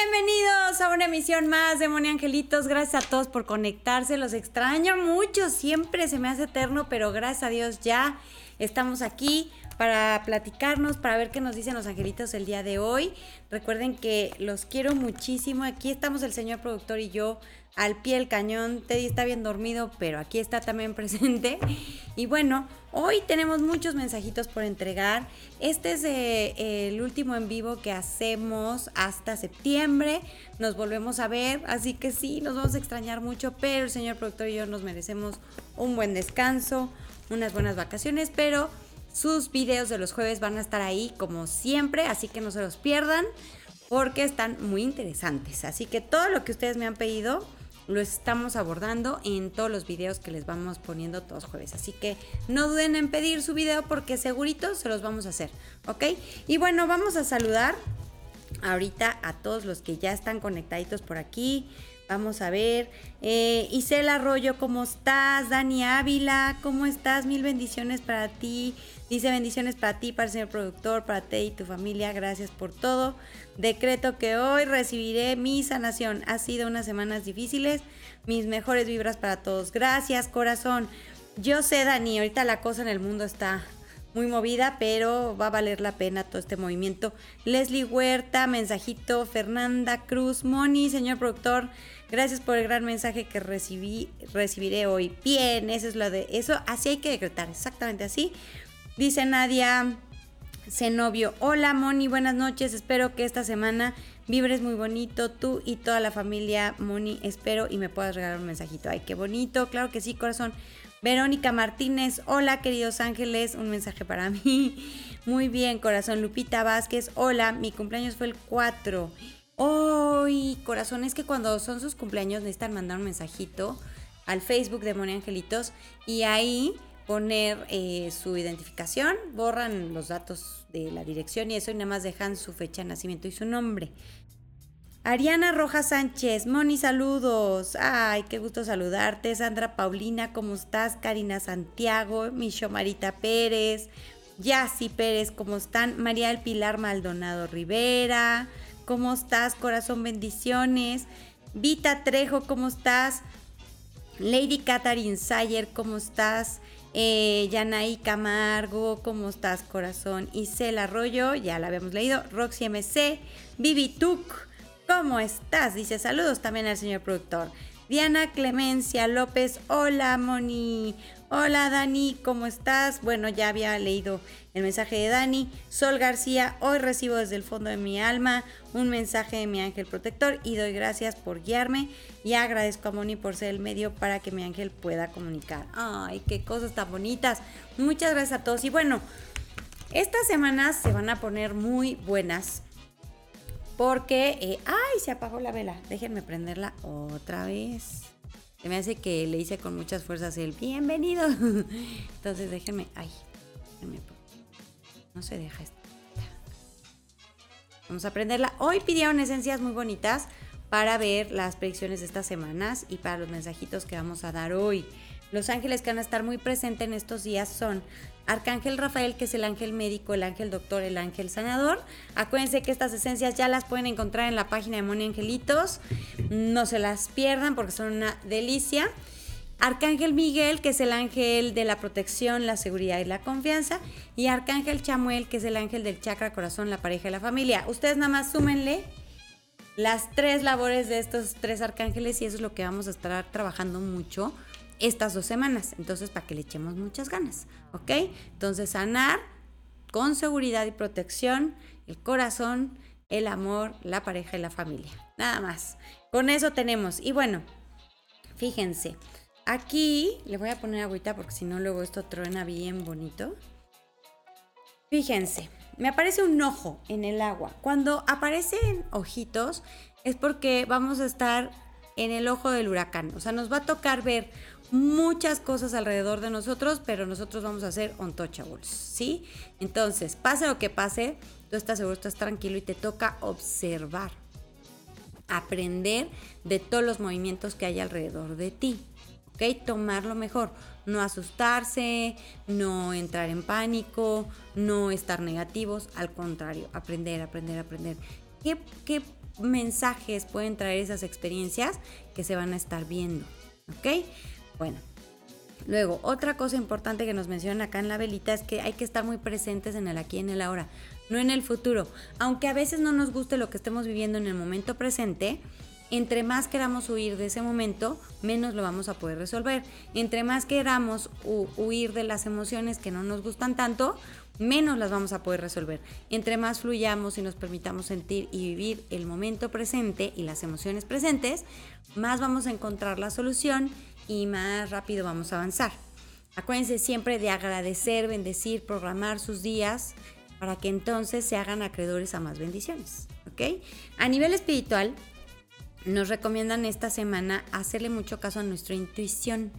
Bienvenidos a una emisión más de Moni Angelitos. Gracias a todos por conectarse. Los extraño mucho. Siempre se me hace eterno, pero gracias a Dios ya estamos aquí para platicarnos, para ver qué nos dicen los angelitos el día de hoy. Recuerden que los quiero muchísimo. Aquí estamos el señor productor y yo al pie del cañón. Teddy está bien dormido, pero aquí está también presente. Y bueno, hoy tenemos muchos mensajitos por entregar. Este es eh, el último en vivo que hacemos hasta septiembre. Nos volvemos a ver, así que sí, nos vamos a extrañar mucho, pero el señor productor y yo nos merecemos un buen descanso, unas buenas vacaciones, pero sus videos de los jueves van a estar ahí como siempre, así que no se los pierdan porque están muy interesantes. Así que todo lo que ustedes me han pedido lo estamos abordando en todos los videos que les vamos poniendo todos jueves. Así que no duden en pedir su video porque segurito se los vamos a hacer, ¿ok? Y bueno, vamos a saludar ahorita a todos los que ya están conectaditos por aquí. Vamos a ver. Eh, Isela Arroyo, ¿cómo estás? Dani Ávila, ¿cómo estás? Mil bendiciones para ti. Dice bendiciones para ti, para el señor productor, para ti y tu familia. Gracias por todo. Decreto que hoy recibiré mi sanación. Ha sido unas semanas difíciles. Mis mejores vibras para todos. Gracias, corazón. Yo sé, Dani, ahorita la cosa en el mundo está muy movida, pero va a valer la pena todo este movimiento. Leslie Huerta, mensajito, Fernanda Cruz, Moni, señor productor, gracias por el gran mensaje que recibí, recibiré hoy. Bien, eso es lo de eso, así hay que decretar, exactamente así. Dice Nadia Zenobio, hola Moni, buenas noches, espero que esta semana vibres muy bonito, tú y toda la familia Moni, espero y me puedas regalar un mensajito. Ay, qué bonito, claro que sí, corazón. Verónica Martínez, hola queridos ángeles, un mensaje para mí. Muy bien, corazón. Lupita Vázquez, hola, mi cumpleaños fue el 4. ¡Ay, corazón! Es que cuando son sus cumpleaños necesitan mandar un mensajito al Facebook de Moni Angelitos y ahí poner eh, su identificación, borran los datos de la dirección y eso y nada más dejan su fecha de nacimiento y su nombre. Ariana Rojas Sánchez, Moni, saludos. Ay, qué gusto saludarte. Sandra Paulina, ¿cómo estás? Karina Santiago, Micho Marita Pérez, Yassi Pérez, ¿cómo están? María del Pilar Maldonado Rivera, ¿cómo estás? Corazón, bendiciones. Vita Trejo, ¿cómo estás? Lady Catherine Sayer, ¿cómo estás? Eh, Yanaí Camargo, ¿cómo estás, corazón? Isela Arroyo, ya la habíamos leído. Roxy MC, Vivi Tuk, ¿cómo estás? Dice saludos también al señor productor. Diana Clemencia López, hola Moni. Hola Dani, ¿cómo estás? Bueno, ya había leído el mensaje de Dani. Sol García, hoy recibo desde el fondo de mi alma un mensaje de mi ángel protector y doy gracias por guiarme y agradezco a Moni por ser el medio para que mi ángel pueda comunicar. Ay, qué cosas tan bonitas. Muchas gracias a todos. Y bueno, estas semanas se van a poner muy buenas porque... Eh, ¡Ay! Se apagó la vela. Déjenme prenderla otra vez. Se me hace que le hice con muchas fuerzas el bienvenido. Entonces déjenme. Ay, déjenme. No se deja esto. Vamos a aprenderla. Hoy pidieron esencias muy bonitas para ver las predicciones de estas semanas y para los mensajitos que vamos a dar hoy. Los ángeles que van a estar muy presentes en estos días son Arcángel Rafael, que es el ángel médico, el ángel doctor, el ángel sanador. Acuérdense que estas esencias ya las pueden encontrar en la página de Moni Angelitos. No se las pierdan porque son una delicia. Arcángel Miguel, que es el ángel de la protección, la seguridad y la confianza. Y Arcángel Chamuel, que es el ángel del chakra, corazón, la pareja y la familia. Ustedes nada más súmenle las tres labores de estos tres arcángeles y eso es lo que vamos a estar trabajando mucho estas dos semanas. Entonces, para que le echemos muchas ganas, ¿ok? Entonces, sanar con seguridad y protección el corazón, el amor, la pareja y la familia. Nada más. Con eso tenemos. Y bueno, fíjense. Aquí le voy a poner agüita porque si no luego esto truena bien bonito. Fíjense, me aparece un ojo en el agua. Cuando aparecen ojitos es porque vamos a estar en el ojo del huracán. O sea, nos va a tocar ver muchas cosas alrededor de nosotros, pero nosotros vamos a ser untouchables, ¿sí? Entonces, pase lo que pase, tú estás seguro, estás tranquilo y te toca observar, aprender de todos los movimientos que hay alrededor de ti, ¿ok? Tomarlo mejor, no asustarse, no entrar en pánico, no estar negativos, al contrario, aprender, aprender, aprender. ¿Qué, qué mensajes pueden traer esas experiencias que se van a estar viendo. ¿Ok? Bueno. Luego, otra cosa importante que nos mencionan acá en la velita es que hay que estar muy presentes en el aquí y en el ahora, no en el futuro. Aunque a veces no nos guste lo que estemos viviendo en el momento presente, entre más queramos huir de ese momento, menos lo vamos a poder resolver. Entre más queramos huir de las emociones que no nos gustan tanto, menos las vamos a poder resolver. Entre más fluyamos y nos permitamos sentir y vivir el momento presente y las emociones presentes, más vamos a encontrar la solución y más rápido vamos a avanzar. Acuérdense siempre de agradecer, bendecir, programar sus días para que entonces se hagan acreedores a más bendiciones. ¿Ok? A nivel espiritual, nos recomiendan esta semana hacerle mucho caso a nuestra intuición.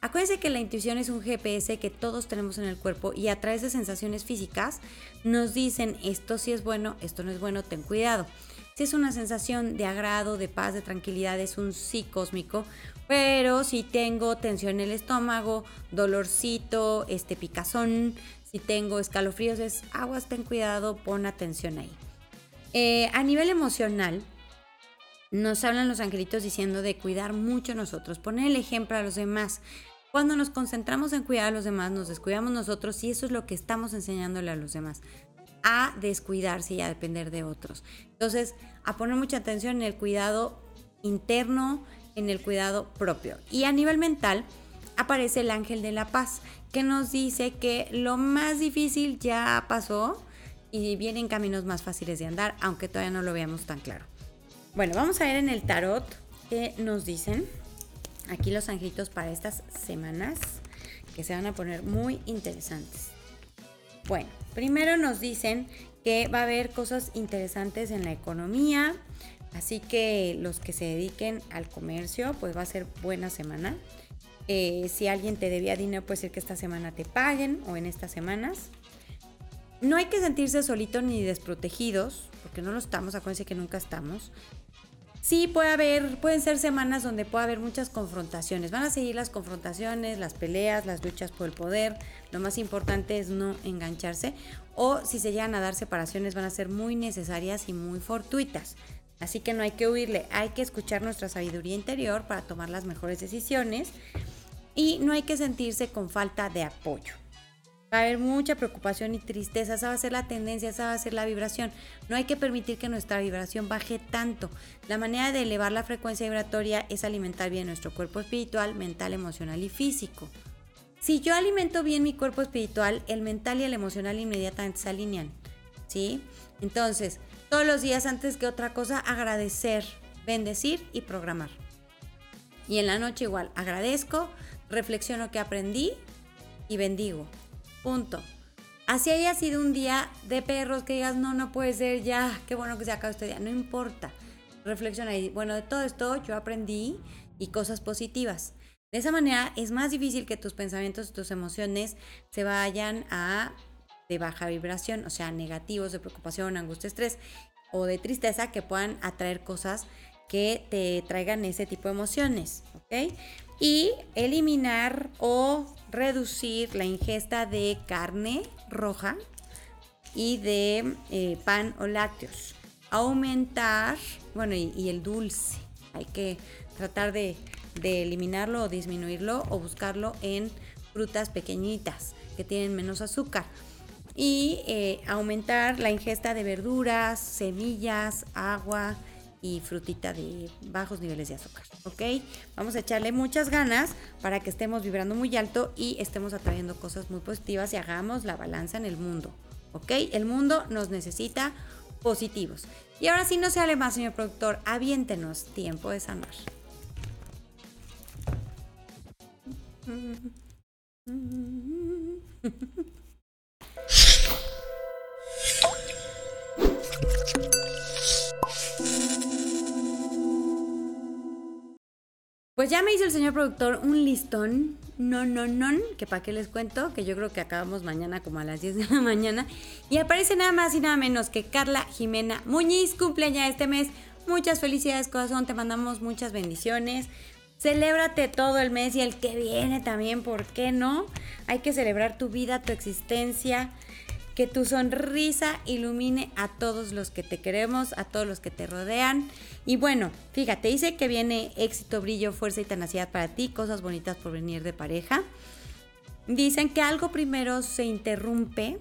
Acuérdense que la intuición es un GPS que todos tenemos en el cuerpo y a través de sensaciones físicas nos dicen esto sí es bueno, esto no es bueno, ten cuidado. Si es una sensación de agrado, de paz, de tranquilidad, es un sí cósmico, pero si tengo tensión en el estómago, dolorcito, este picazón, si tengo escalofríos, es aguas, ten cuidado, pon atención ahí. Eh, a nivel emocional, nos hablan los angelitos diciendo de cuidar mucho nosotros, poner el ejemplo a los demás. Cuando nos concentramos en cuidar a los demás, nos descuidamos nosotros y eso es lo que estamos enseñándole a los demás, a descuidarse y a depender de otros. Entonces, a poner mucha atención en el cuidado interno, en el cuidado propio. Y a nivel mental, aparece el ángel de la paz, que nos dice que lo más difícil ya pasó y vienen caminos más fáciles de andar, aunque todavía no lo veamos tan claro. Bueno, vamos a ver en el tarot qué nos dicen aquí los angelitos para estas semanas que se van a poner muy interesantes. Bueno, primero nos dicen que va a haber cosas interesantes en la economía, así que los que se dediquen al comercio, pues va a ser buena semana. Eh, si alguien te debía dinero, puede ser que esta semana te paguen o en estas semanas. No hay que sentirse solitos ni desprotegidos, porque no lo estamos, acuérdense que nunca estamos. Sí, puede haber, pueden ser semanas donde puede haber muchas confrontaciones. Van a seguir las confrontaciones, las peleas, las luchas por el poder. Lo más importante es no engancharse. O si se llegan a dar separaciones, van a ser muy necesarias y muy fortuitas. Así que no hay que huirle, hay que escuchar nuestra sabiduría interior para tomar las mejores decisiones. Y no hay que sentirse con falta de apoyo. Va a haber mucha preocupación y tristeza, esa va a ser la tendencia, esa va a ser la vibración. No hay que permitir que nuestra vibración baje tanto. La manera de elevar la frecuencia vibratoria es alimentar bien nuestro cuerpo espiritual, mental, emocional y físico. Si yo alimento bien mi cuerpo espiritual, el mental y el emocional inmediatamente se alinean. ¿Sí? Entonces, todos los días antes que otra cosa, agradecer, bendecir y programar. Y en la noche igual, agradezco, reflexiono que aprendí y bendigo. Punto. Así haya sido un día de perros que digas, no, no puede ser, ya, qué bueno que se acabó este día. No importa. Reflexiona y, bueno, de todo esto yo aprendí y cosas positivas. De esa manera es más difícil que tus pensamientos y tus emociones se vayan a de baja vibración, o sea, negativos de preocupación, angustia, estrés o de tristeza que puedan atraer cosas que te traigan ese tipo de emociones. Y eliminar o reducir la ingesta de carne roja y de eh, pan o lácteos. Aumentar, bueno, y, el dulce. Hay que tratar de, eliminarlo o disminuirlo o buscarlo en frutas pequeñitas que tienen menos azúcar. Y eh, aumentar la ingesta de verduras, semillas, agua, y frutita de bajos niveles de azúcar, ¿ok? Vamos a echarle muchas ganas para que estemos vibrando muy alto y estemos atrayendo cosas muy positivas y hagamos la balanza en el mundo, ¿ok? El mundo nos necesita positivos. Y ahora sí, no se hable más, señor productor, aviéntenos tiempo de sanar. Pues ya me hizo el señor productor un listón, no, no, no, que para qué les cuento, que yo creo que acabamos mañana como a las 10 de la mañana. Y aparece nada más y nada menos que Carla Jimena Muñiz, cumpleaños este mes. Muchas felicidades, corazón, te mandamos muchas bendiciones. Celébrate todo el mes y el que viene también, ¿por qué no? Hay que celebrar tu vida, tu existencia. Que tu sonrisa ilumine a todos los que te queremos, a todos los que te rodean. Y bueno, fíjate, dice que viene éxito, brillo, fuerza y tenacidad para ti, cosas bonitas por venir de pareja. Dicen que algo primero se interrumpe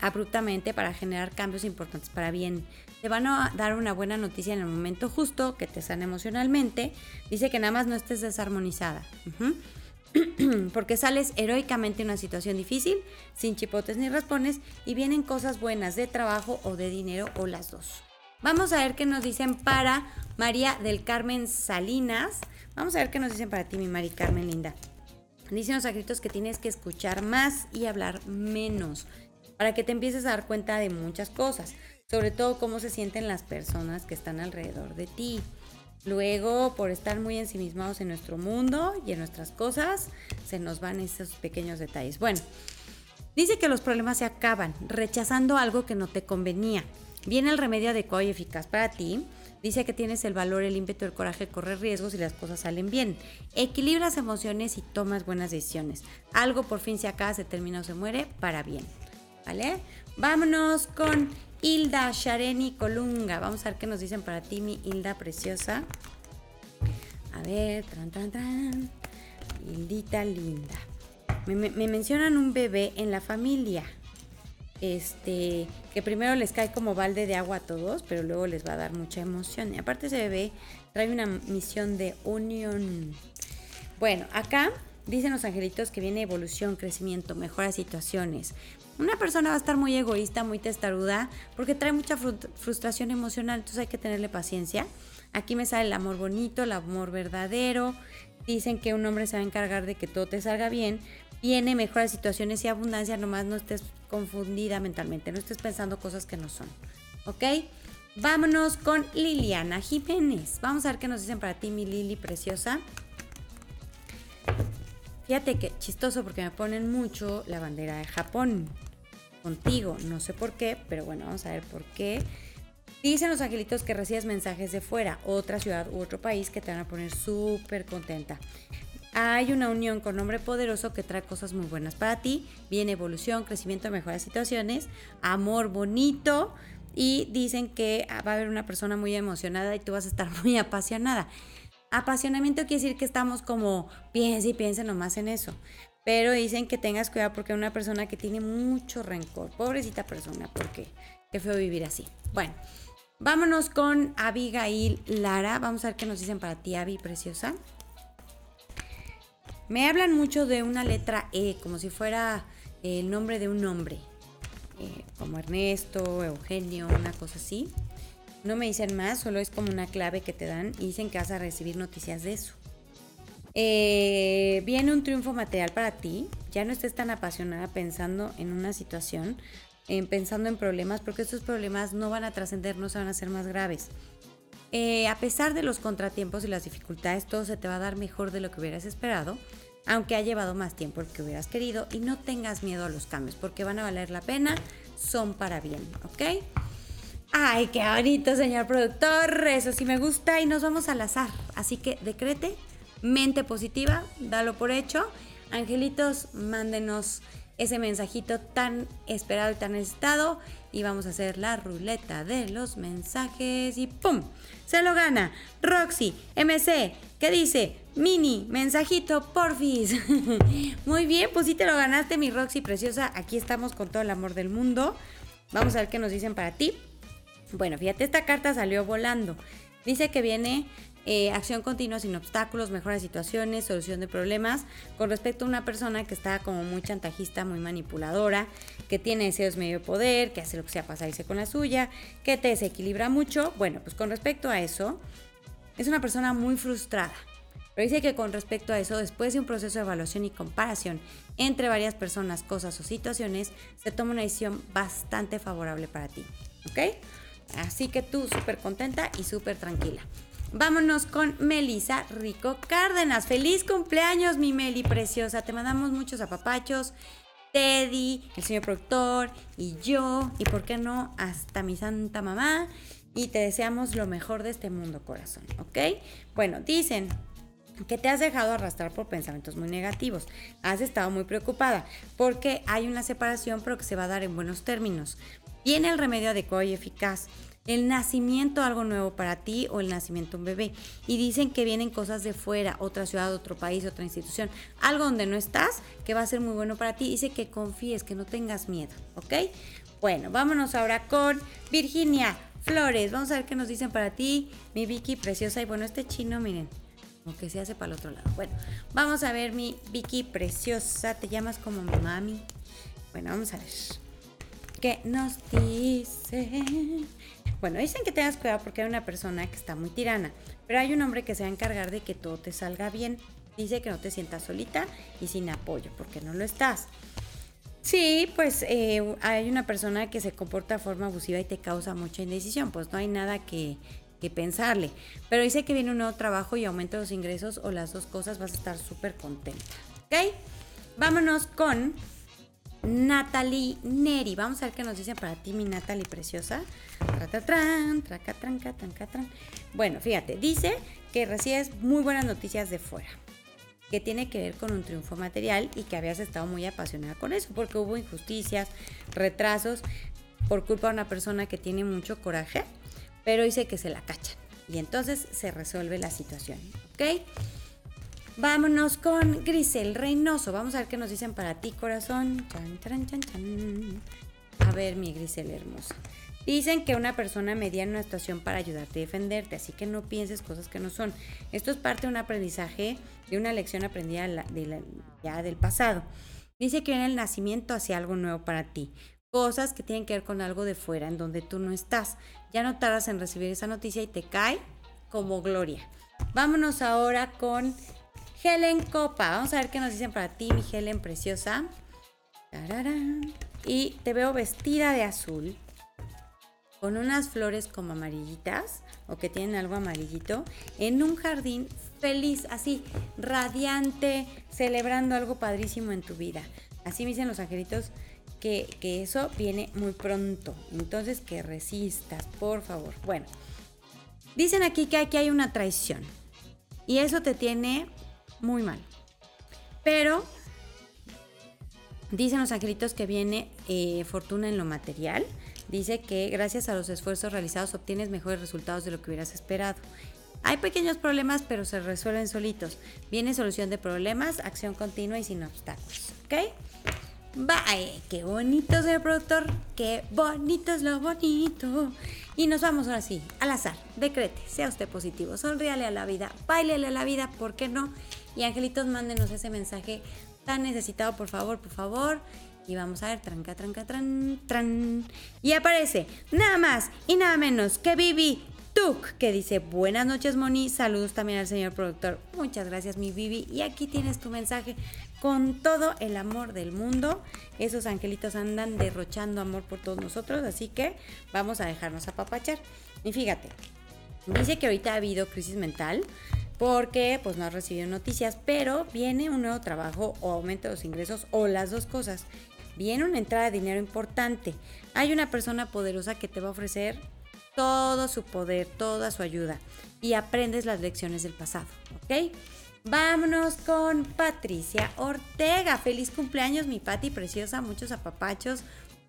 abruptamente para generar cambios importantes para bien. Te van a dar una buena noticia en el momento justo, que te sane emocionalmente. Dice que nada más no estés desarmonizada. Porque sales heroicamente en una situación difícil, sin chipotes ni raspones, y vienen cosas buenas de trabajo o de dinero o las dos. Vamos a ver qué nos dicen para María del Carmen Salinas. Vamos a ver qué nos dicen para ti, mi Mari Carmen linda. Dicen los agritos que tienes que escuchar más y hablar menos para que te empieces a dar cuenta de muchas cosas, sobre todo cómo se sienten las personas que están alrededor de ti. Luego, por estar muy ensimismados en nuestro mundo y en nuestras cosas, se nos van esos pequeños detalles. Bueno, dice que los problemas se acaban rechazando algo que no te convenía. Viene el remedio adecuado y eficaz para ti. Dice que tienes el valor, el ímpetu, el coraje correr riesgos y las cosas salen bien. Equilibras emociones y tomas buenas decisiones. Algo por fin se acaba, se termina o se muere para bien. ¿Vale? Vámonos con Hilda Shareni Colunga. Vamos a ver qué nos dicen para ti, mi Hilda preciosa. A ver, tran, tran, tran. Hildita linda. Me, me, mencionan un bebé en la familia. Este, que primero les cae como balde de agua a todos, pero luego les va a dar mucha emoción. Y aparte ese bebé trae una misión de unión. Bueno, acá dicen los angelitos que viene evolución, crecimiento, mejoras situaciones, una persona va a estar muy egoísta, muy testaruda, porque trae mucha frustración emocional, entonces hay que tenerle paciencia. Aquí me sale el amor bonito, el amor verdadero. Dicen que un hombre se va a encargar de que todo te salga bien. Viene mejores situaciones y abundancia, nomás no estés confundida mentalmente, no estés pensando cosas que no son. ¿Ok? Vámonos con Liliana Jiménez. Vamos a ver qué nos dicen para ti, mi Lili preciosa. Fíjate que chistoso porque me ponen mucho la bandera de Japón contigo. No sé por qué, pero bueno, vamos a ver por qué. Dicen los angelitos que recibes mensajes de fuera, otra ciudad u otro país que te van a poner súper contenta. Hay una unión con hombre poderoso que trae cosas muy buenas para ti. Viene evolución, crecimiento, mejoras situaciones, amor bonito. Y dicen que va a haber una persona muy emocionada y tú vas a estar muy apasionada. Apasionamiento quiere decir que estamos como piensa y piensa nomás en eso. Pero dicen que tengas cuidado porque una persona que tiene mucho rencor. Pobrecita persona, porque qué feo vivir así. Bueno, vámonos con Abigail Lara. Vamos a ver qué nos dicen para ti, Avi, preciosa. Me hablan mucho de una letra E, como si fuera el nombre de un nombre. Eh, como Ernesto, Eugenio, una cosa así. No me dicen más, solo es como una clave que te dan y dicen que vas a recibir noticias de eso. Eh, viene un triunfo material para ti, ya no estés tan apasionada pensando en una situación, pensando en problemas, porque estos problemas no van a trascender, no se van a hacer más graves. Eh, a pesar de los contratiempos y las dificultades, todo se te va a dar mejor de lo que hubieras esperado, aunque ha llevado más tiempo que hubieras querido, y no tengas miedo a los cambios, porque van a valer la pena, son para bien, ¿ok? Ay, qué bonito, señor productor, eso sí me gusta, y nos vamos al azar, así que decrete mente positiva, dalo por hecho. Angelitos, mándenos ese mensajito tan esperado y tan necesitado y vamos a hacer la ruleta de los mensajes y ¡pum! Se lo gana Roxy MC, ¿qué dice? Mini, mensajito, porfis. Muy bien, pues sí te lo ganaste, mi Roxy preciosa. Aquí estamos con todo el amor del mundo. Vamos a ver qué nos dicen para ti. Bueno, fíjate, esta carta salió volando. Dice que viene eh, acción continua sin obstáculos, mejores situaciones, solución de problemas, con respecto a una persona que está como muy chantajista, muy manipuladora, que tiene deseos medio poder, que hace lo que sea pasarse con la suya, que te desequilibra mucho. Bueno, pues con respecto a eso, es una persona muy frustrada. Pero dice que con respecto a eso, después de un proceso de evaluación y comparación entre varias personas, cosas o situaciones, se toma una decisión bastante favorable para ti. ¿Ok? Así que tú súper contenta y súper tranquila. Vámonos con Melisa Rico Cárdenas. Feliz cumpleaños, mi Meli preciosa. Te mandamos muchos apapachos. Teddy, el señor productor y yo, y por qué no, hasta mi santa mamá. Y te deseamos lo mejor de este mundo, corazón, ¿ok? Bueno, dicen que te has dejado arrastrar por pensamientos muy negativos. Has estado muy preocupada porque hay una separación pero que se va a dar en buenos términos. Viene el remedio adecuado y eficaz el nacimiento algo nuevo para ti o el nacimiento un bebé. Y dicen que vienen cosas de fuera, otra ciudad, otro país, otra institución, algo donde no estás, que va a ser muy bueno para ti. Dice que confíes, que no tengas miedo, ¿ok? Bueno, vámonos ahora con Virginia Flores. Vamos a ver qué nos dicen para ti, mi Vicky preciosa. Y bueno, este chino, miren, como que se hace para el otro lado. Bueno, vamos a ver mi Vicky preciosa. Te llamas como mi mami. Bueno, vamos a ver. ¿Qué nos dice? Bueno, dicen que tengas cuidado porque hay una persona que está muy tirana, pero hay un hombre que se va a encargar de que todo te salga bien. Dice que no te sientas solita y sin apoyo, porque no lo estás. Sí, pues eh, hay una persona que se comporta de forma abusiva y te causa mucha indecisión, pues no hay nada que, que pensarle. Pero dice que viene un nuevo trabajo y aumenta los ingresos o las dos cosas, vas a estar súper contenta. ¿Ok? Vámonos con Natalie Neri. Vamos a ver qué nos dicen para ti, mi Natalie preciosa. Bueno, fíjate, dice que recibes muy buenas noticias de fuera, que tiene que ver con un triunfo material y que habías estado muy apasionada con eso, porque hubo injusticias, retrasos por culpa de una persona que tiene mucho coraje, pero dice que se la cachan y entonces se resuelve la situación, ¿ok? Vámonos con Grisel Reynoso. Vamos a ver qué nos dicen para ti, corazón. A ver, mi Grisel hermosa. Dicen que una persona media en una situación para ayudarte a defenderte, así que no pienses cosas que no son. Esto es parte de un aprendizaje, de una lección aprendida ya del pasado. Dice que viene el nacimiento hacia algo nuevo para ti. Cosas que tienen que ver con algo de fuera, en donde tú no estás. Ya no tardas en recibir esa noticia y te cae como gloria. Vámonos ahora con Helen Copa. Vamos a ver qué nos dicen para ti, mi Helen preciosa. Y te veo vestida de azul, con unas flores como amarillitas o que tienen algo amarillito, en un jardín feliz, así, radiante, celebrando algo padrísimo en tu vida. Así me dicen los angelitos que, que eso viene muy pronto. Entonces que resistas, por favor. Bueno, dicen aquí que aquí hay una traición. Y eso te tiene muy mal. Pero dicen los angelitos que viene eh, fortuna en lo material. Dice que gracias a los esfuerzos realizados obtienes mejores resultados de lo que hubieras esperado. Hay pequeños problemas, pero se resuelven solitos. Viene solución de problemas, acción continua y sin obstáculos. ¿Ok? Bye. Qué bonito, señor productor. Qué bonito es lo bonito. Y nos vamos ahora sí, al azar. Decrete, sea usted positivo, sonríale a la vida, bailele a la vida, ¿por qué no? Y angelitos, mándenos ese mensaje tan necesitado, por favor, por favor. Y vamos a ver, tranca, tranca, tran, tran. Y aparece nada más y nada menos que Vivi Tuk, que dice, buenas noches Moni, saludos también al señor productor. Muchas gracias mi Vivi. Y aquí tienes tu mensaje con todo el amor del mundo. Esos angelitos andan derrochando amor por todos nosotros, así que vamos a dejarnos apapachar. Y fíjate, dice que ahorita ha habido crisis mental porque pues no ha recibido noticias, pero viene un nuevo trabajo o aumento de los ingresos o las dos cosas. Viene una entrada de dinero importante. Hay una persona poderosa que te va a ofrecer todo su poder, toda su ayuda y aprendes las lecciones del pasado, ¿ok? Vámonos con Patricia Ortega. Feliz cumpleaños, mi Pati preciosa. Muchos apapachos.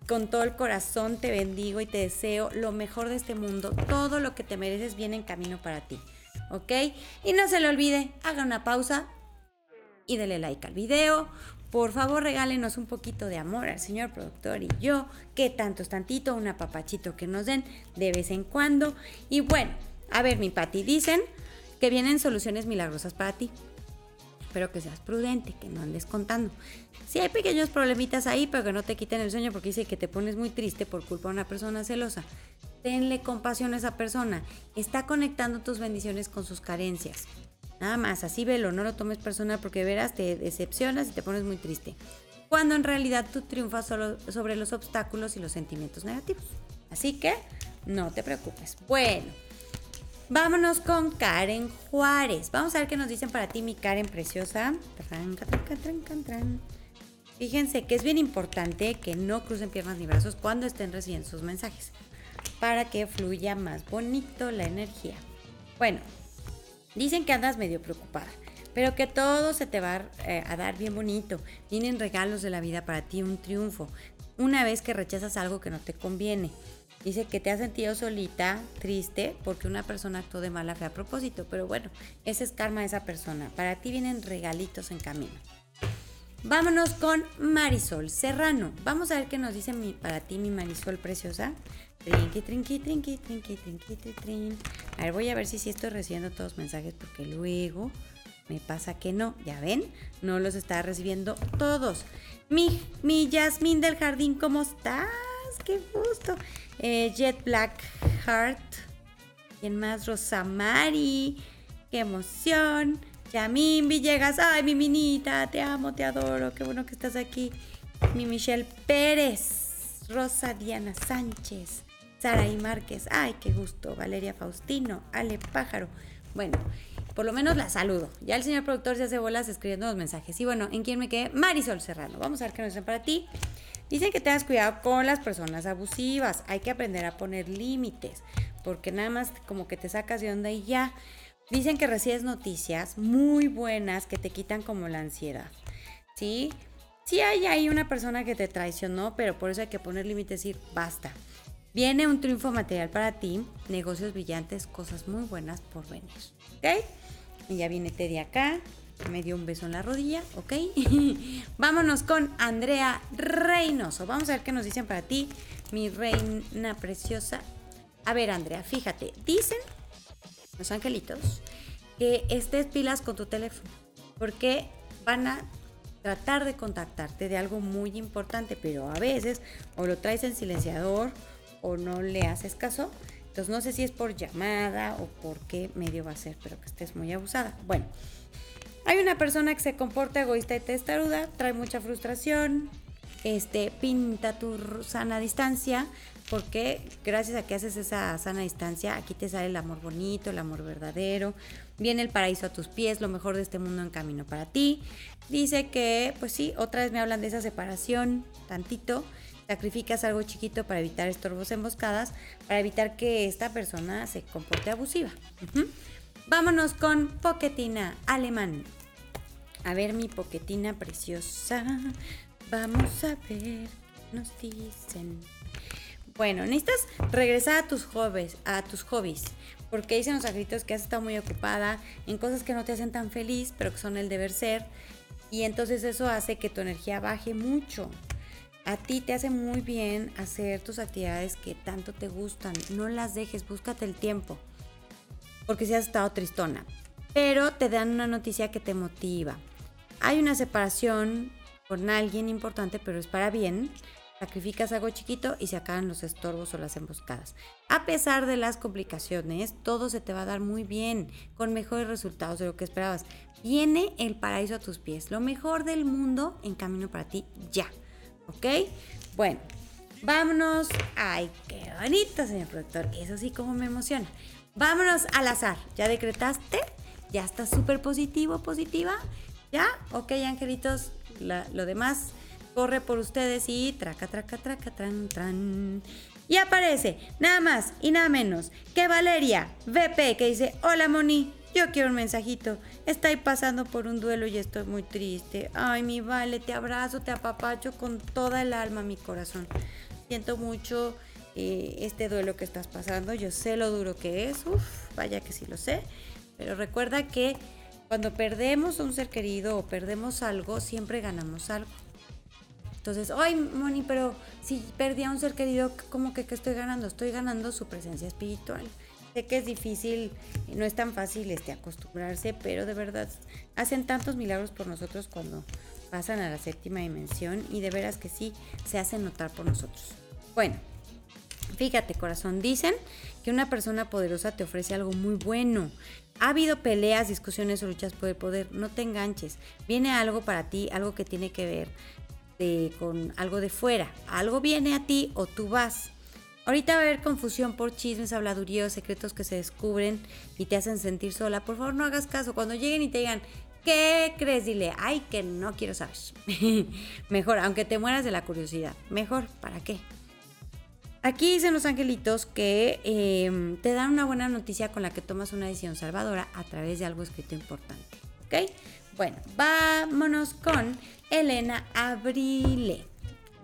Con todo el corazón te bendigo y te deseo lo mejor de este mundo. Todo lo que te mereces viene en camino para ti. ¿Ok? Y no se le olvide, haga una pausa y dele like al video. Por favor, regálenos un poquito de amor al señor productor y yo, que tanto es tantito, un apapachito que nos den de vez en cuando. Y bueno, a ver, mi Pati, dicen que vienen soluciones milagrosas para ti. Espero que seas prudente, que no andes contando. Si hay pequeños problemitas ahí, pero que no te quiten el sueño porque dice que te pones muy triste por culpa de una persona celosa. Tenle compasión a esa persona. Está conectando tus bendiciones con sus carencias. Nada más, así velo, no lo tomes personal porque verás, te decepcionas y te pones muy triste. Cuando en realidad tú triunfas solo sobre los obstáculos y los sentimientos negativos. Así que no te preocupes. Bueno, vámonos con Karen Juárez. Vamos a ver qué nos dicen para ti, mi Karen preciosa. Fíjense que es bien importante que no crucen piernas ni brazos cuando estén recibiendo sus mensajes para que fluya más bonito la energía. Bueno, dicen que andas medio preocupada, pero que todo se te va eh, a dar bien bonito. Vienen regalos de la vida para ti, un triunfo. Una vez que rechazas algo que no te conviene. Dice que te has sentido solita, triste, porque una persona actuó de mala fe a propósito. Pero bueno, ese es karma de esa persona. Para ti vienen regalitos en camino. Vámonos con Marisol Serrano. Vamos a ver qué nos dice para ti mi Marisol preciosa. Trinqui, trinqui, trinqui, trinqui, trinqui, trinqui. A ver, voy a ver si sí estoy recibiendo todos los mensajes porque luego me pasa que no. Ya ven, no los está recibiendo todos. Mi, mi Yasmín del Jardín, ¿cómo estás? Qué gusto. Eh, Jet Black Heart. ¿Quién más? Rosamari. Qué emoción. Yamín Villegas. Ay, mi minita, te amo, te adoro. Qué bueno que estás aquí. Mi Michelle Pérez. Rosa Diana Sánchez. Saraí Márquez. Ay, qué gusto. Valeria Faustino. Ale Pájaro. Bueno, por lo menos la saludo. Ya el señor productor se hace bolas escribiendo los mensajes. Y bueno, ¿en quién me quedé? Marisol Serrano. Vamos a ver qué nos dicen para ti. Dicen que tengas cuidado con las personas abusivas. Hay que aprender a poner límites. Porque nada más como que te sacas de onda y ya. Dicen que recibes noticias muy buenas que te quitan como la ansiedad. ¿Sí? Sí hay ahí una persona que te traicionó, pero por eso hay que poner límites y decir, basta. Viene un triunfo material para ti, negocios brillantes, cosas muy buenas por venir. ¿Ok? Y ya viene Teddy acá, me dio un beso en la rodilla, ¿ok? Vámonos con Andrea Reynoso. Vamos a ver qué nos dicen para ti, mi reina preciosa. A ver, Andrea, fíjate, dicen los angelitos que estés pilas con tu teléfono, porque van a tratar de contactarte de algo muy importante, pero a veces o lo traes en silenciador o no le haces caso. Entonces no sé si es por llamada o por qué medio va a ser, pero que estés muy abusada. Bueno, hay una persona que se comporta egoísta y testaruda, trae mucha frustración, este, pinta tu sana distancia, porque gracias a que haces esa sana distancia, aquí te sale el amor bonito, el amor verdadero, viene el paraíso a tus pies, lo mejor de este mundo en camino para ti. Dice que, pues sí, otra vez me hablan de esa separación, tantito, sacrificas algo chiquito para evitar estorbos emboscadas, para evitar que esta persona se comporte abusiva. Vámonos con Poquetina Alemán. A ver mi Poquetina preciosa. Vamos a ver, nos dicen. Bueno, necesitas regresar a tus hobbies, a tus hobbies, porque dicen los agritos que has estado muy ocupada en cosas que no te hacen tan feliz, pero que son el deber ser, y entonces eso hace que tu energía baje mucho. A ti te hace muy bien hacer tus actividades que tanto te gustan. No las dejes, búscate el tiempo. Porque si has estado tristona. Pero te dan una noticia que te motiva. Hay una separación con alguien importante, pero es para bien. Sacrificas algo chiquito y se acaban los estorbos o las emboscadas. A pesar de las complicaciones, todo se te va a dar muy bien, con mejores resultados de lo que esperabas. Viene el paraíso a tus pies, lo mejor del mundo en camino para ti ya. ¿Ok? Bueno, vámonos. Ay, qué bonito, señor productor. Eso sí, como me emociona. Vámonos al azar. ¿Ya decretaste? ¿Ya estás súper positivo, positiva? ¿Ya? Ok, angelitos. lo demás corre por ustedes y traca, traca, traca, tran, tran. Y aparece nada más y nada menos que Valeria VP que dice, hola Moni, yo quiero un mensajito. Estoy pasando por un duelo y estoy muy triste. Ay, mi vale, te abrazo, te apapacho con toda el alma, mi corazón. Siento mucho eh, este duelo que estás pasando. Yo sé lo duro que es. Uf, vaya que sí lo sé. Pero recuerda que cuando perdemos un ser querido o perdemos algo, siempre ganamos algo. Entonces, ay, Moni, pero si perdí a un ser querido, ¿cómo que qué estoy ganando? Estoy ganando su presencia espiritual. Sé que es difícil, no es tan fácil este, acostumbrarse, pero de verdad hacen tantos milagros por nosotros cuando pasan a la séptima dimensión y de veras que sí se hacen notar por nosotros. Bueno, fíjate corazón, dicen que una persona poderosa te ofrece algo muy bueno. Ha habido peleas, discusiones o luchas por el poder, no te enganches. Viene algo para ti, algo que tiene que ver con algo de fuera. Algo viene a ti o tú vas. Ahorita va a haber confusión por chismes, habladuríos, secretos que se descubren y te hacen sentir sola. Por favor, no hagas caso. Cuando lleguen y te digan, ¿qué crees? Dile, ay, que no quiero saber. Mejor, aunque te mueras de la curiosidad. Mejor, ¿para qué? Aquí dicen los angelitos que em, te dan una buena noticia con la que tomas una decisión salvadora a través de algo escrito importante. ¿ok? Bueno, vámonos con Elena Abrile.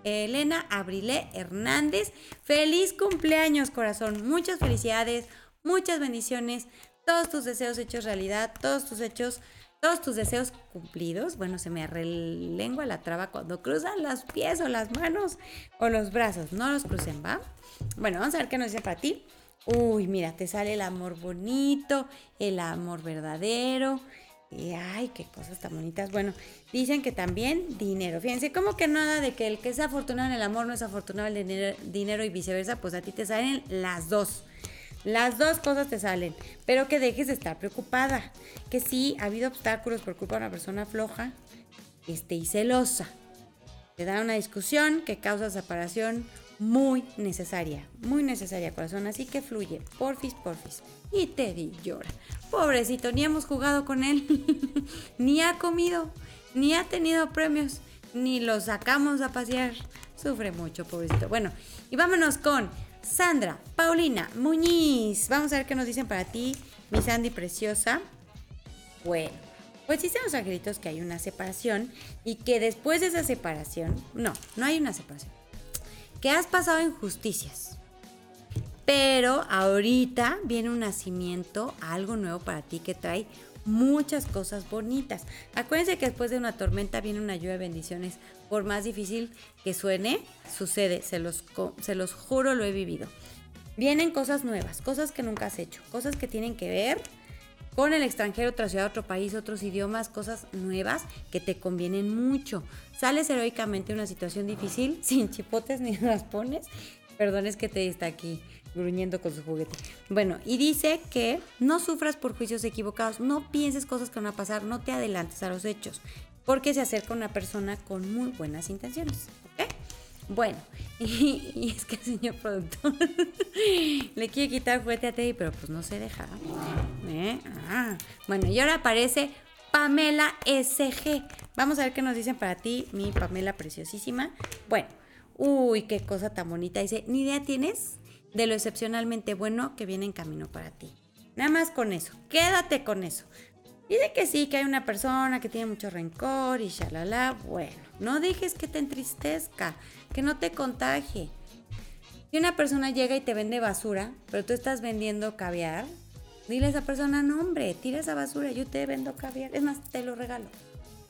Elena Abrile Hernández. Feliz cumpleaños, corazón. Muchas felicidades, muchas bendiciones. Todos tus deseos hechos realidad, todos tus hechos, todos tus deseos cumplidos. Bueno, se me arrelengua la traba cuando cruzan los pies o las manos o los brazos. No los crucen, ¿va? Bueno, vamos a ver qué nos dice para ti. Uy, mira, te sale el amor bonito, el amor verdadero. Y ay, qué cosas tan bonitas. Bueno, dicen que también dinero. Fíjense, como que nada de que el que es afortunado en el amor no es afortunado en el dinero, y viceversa, pues a ti te salen las dos. Las dos cosas te salen, pero que dejes de estar preocupada. Que sí, ha habido obstáculos por culpa de una persona floja este, y celosa. Te da una discusión que causa separación muy necesaria, muy necesaria, corazón. Así que fluye, porfis, porfis. Y Teddy llora. Pobrecito, ni hemos jugado con él, ni ha comido, ni ha tenido premios, ni lo sacamos a pasear. Sufre mucho, pobrecito. Bueno, y vámonos con Sandra, Paulina, Muñiz. Vamos a ver qué nos dicen para ti, mi Sandy preciosa. Bueno, pues dicen los angelitos que hay una separación y que después de esa separación, no, no hay una separación que has pasado injusticias. Pero ahorita viene un nacimiento, algo nuevo para ti que trae muchas cosas bonitas. Acuérdense que después de una tormenta viene una lluvia de bendiciones. Por más difícil que suene, sucede, se los, se los juro, lo he vivido. Vienen cosas nuevas, cosas que nunca has hecho, cosas que tienen que ver con el extranjero, otra ciudad, otro país, otros idiomas, cosas nuevas que te convienen mucho. Sales heroicamente de una situación difícil, sin chipotes ni las pones. Perdón, es que te está aquí gruñendo con su juguete. Bueno, y dice que no sufras por juicios equivocados, no pienses cosas que van a pasar, no te adelantes a los hechos, porque se acerca una persona con muy buenas intenciones. Bueno, y, es que el señor productor le quiere quitar juguete a Teddy, pero pues no se deja. ¿Eh? Ah. Bueno, y ahora aparece Pamela SG. Vamos a ver qué nos dicen para ti, mi Pamela preciosísima. Bueno, uy, qué cosa tan bonita. Dice, ¿ni idea tienes de lo excepcionalmente bueno que viene en camino para ti? Nada más con eso, quédate con eso. Dice que sí, que hay una persona que tiene mucho rencor y shalala. Bueno, no dejes que te entristezca, que no te contagie. Si una persona llega y te vende basura, pero tú estás vendiendo caviar, dile a esa persona, no hombre, tira esa basura, yo te vendo caviar. Es más, te lo regalo.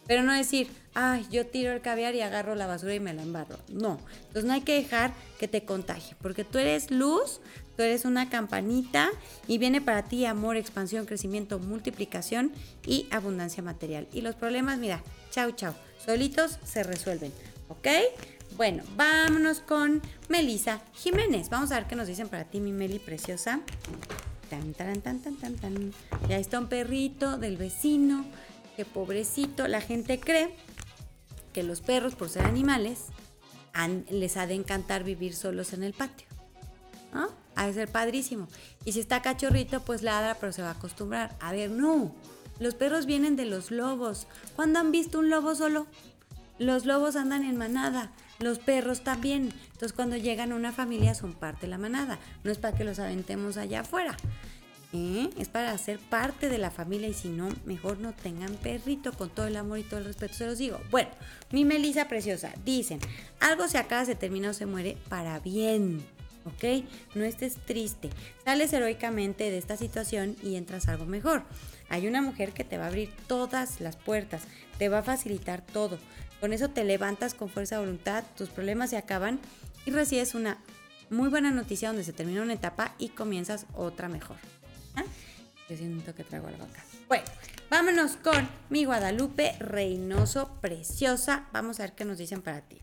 Pero no decir, ay, yo tiro el caviar y agarro la basura y me la embarro. No, entonces no hay que dejar que te contagie, porque tú eres luz, tú eres una campanita y viene para ti amor, expansión, crecimiento, multiplicación y abundancia material. Y los problemas, mira, chau, chau, solitos se resuelven, ¿ok? Bueno, vámonos con Melisa Jiménez. Vamos a ver qué nos dicen para ti, mi Meli preciosa. Tan, tan, tan, tan, tan, tan. Ya está un perrito del vecino que pobrecito, la gente cree que los perros, por ser animales, les ha de encantar vivir solos en el patio. ¿no? Ha de ser padrísimo. Y si está cachorrito, pues ladra, pero se va a acostumbrar. A ver, no. Los perros vienen de los lobos. ¿Cuándo han visto un lobo solo? Los lobos andan en manada. Los perros también. Entonces cuando llegan a una familia son parte de la manada. No es para que los aventemos allá afuera. Es para ser parte de la familia y si no, mejor no tengan perrito con todo el amor y todo el respeto, se los digo. Bueno, mi Melisa preciosa, dicen, algo se acaba, se termina o se muere para bien. ¿Ok? No estés triste. Sales heroicamente de esta situación y entras algo mejor. Hay una mujer que te va a abrir todas las puertas, te va a facilitar todo. Con eso te levantas con fuerza de voluntad, tus problemas se acaban y recibes una muy buena noticia donde se termina una etapa y comienzas otra mejor. Yo siento que traigo algo acá. Bueno, vámonos con mi Guadalupe Reynoso, preciosa. Vamos a ver qué nos dicen para ti.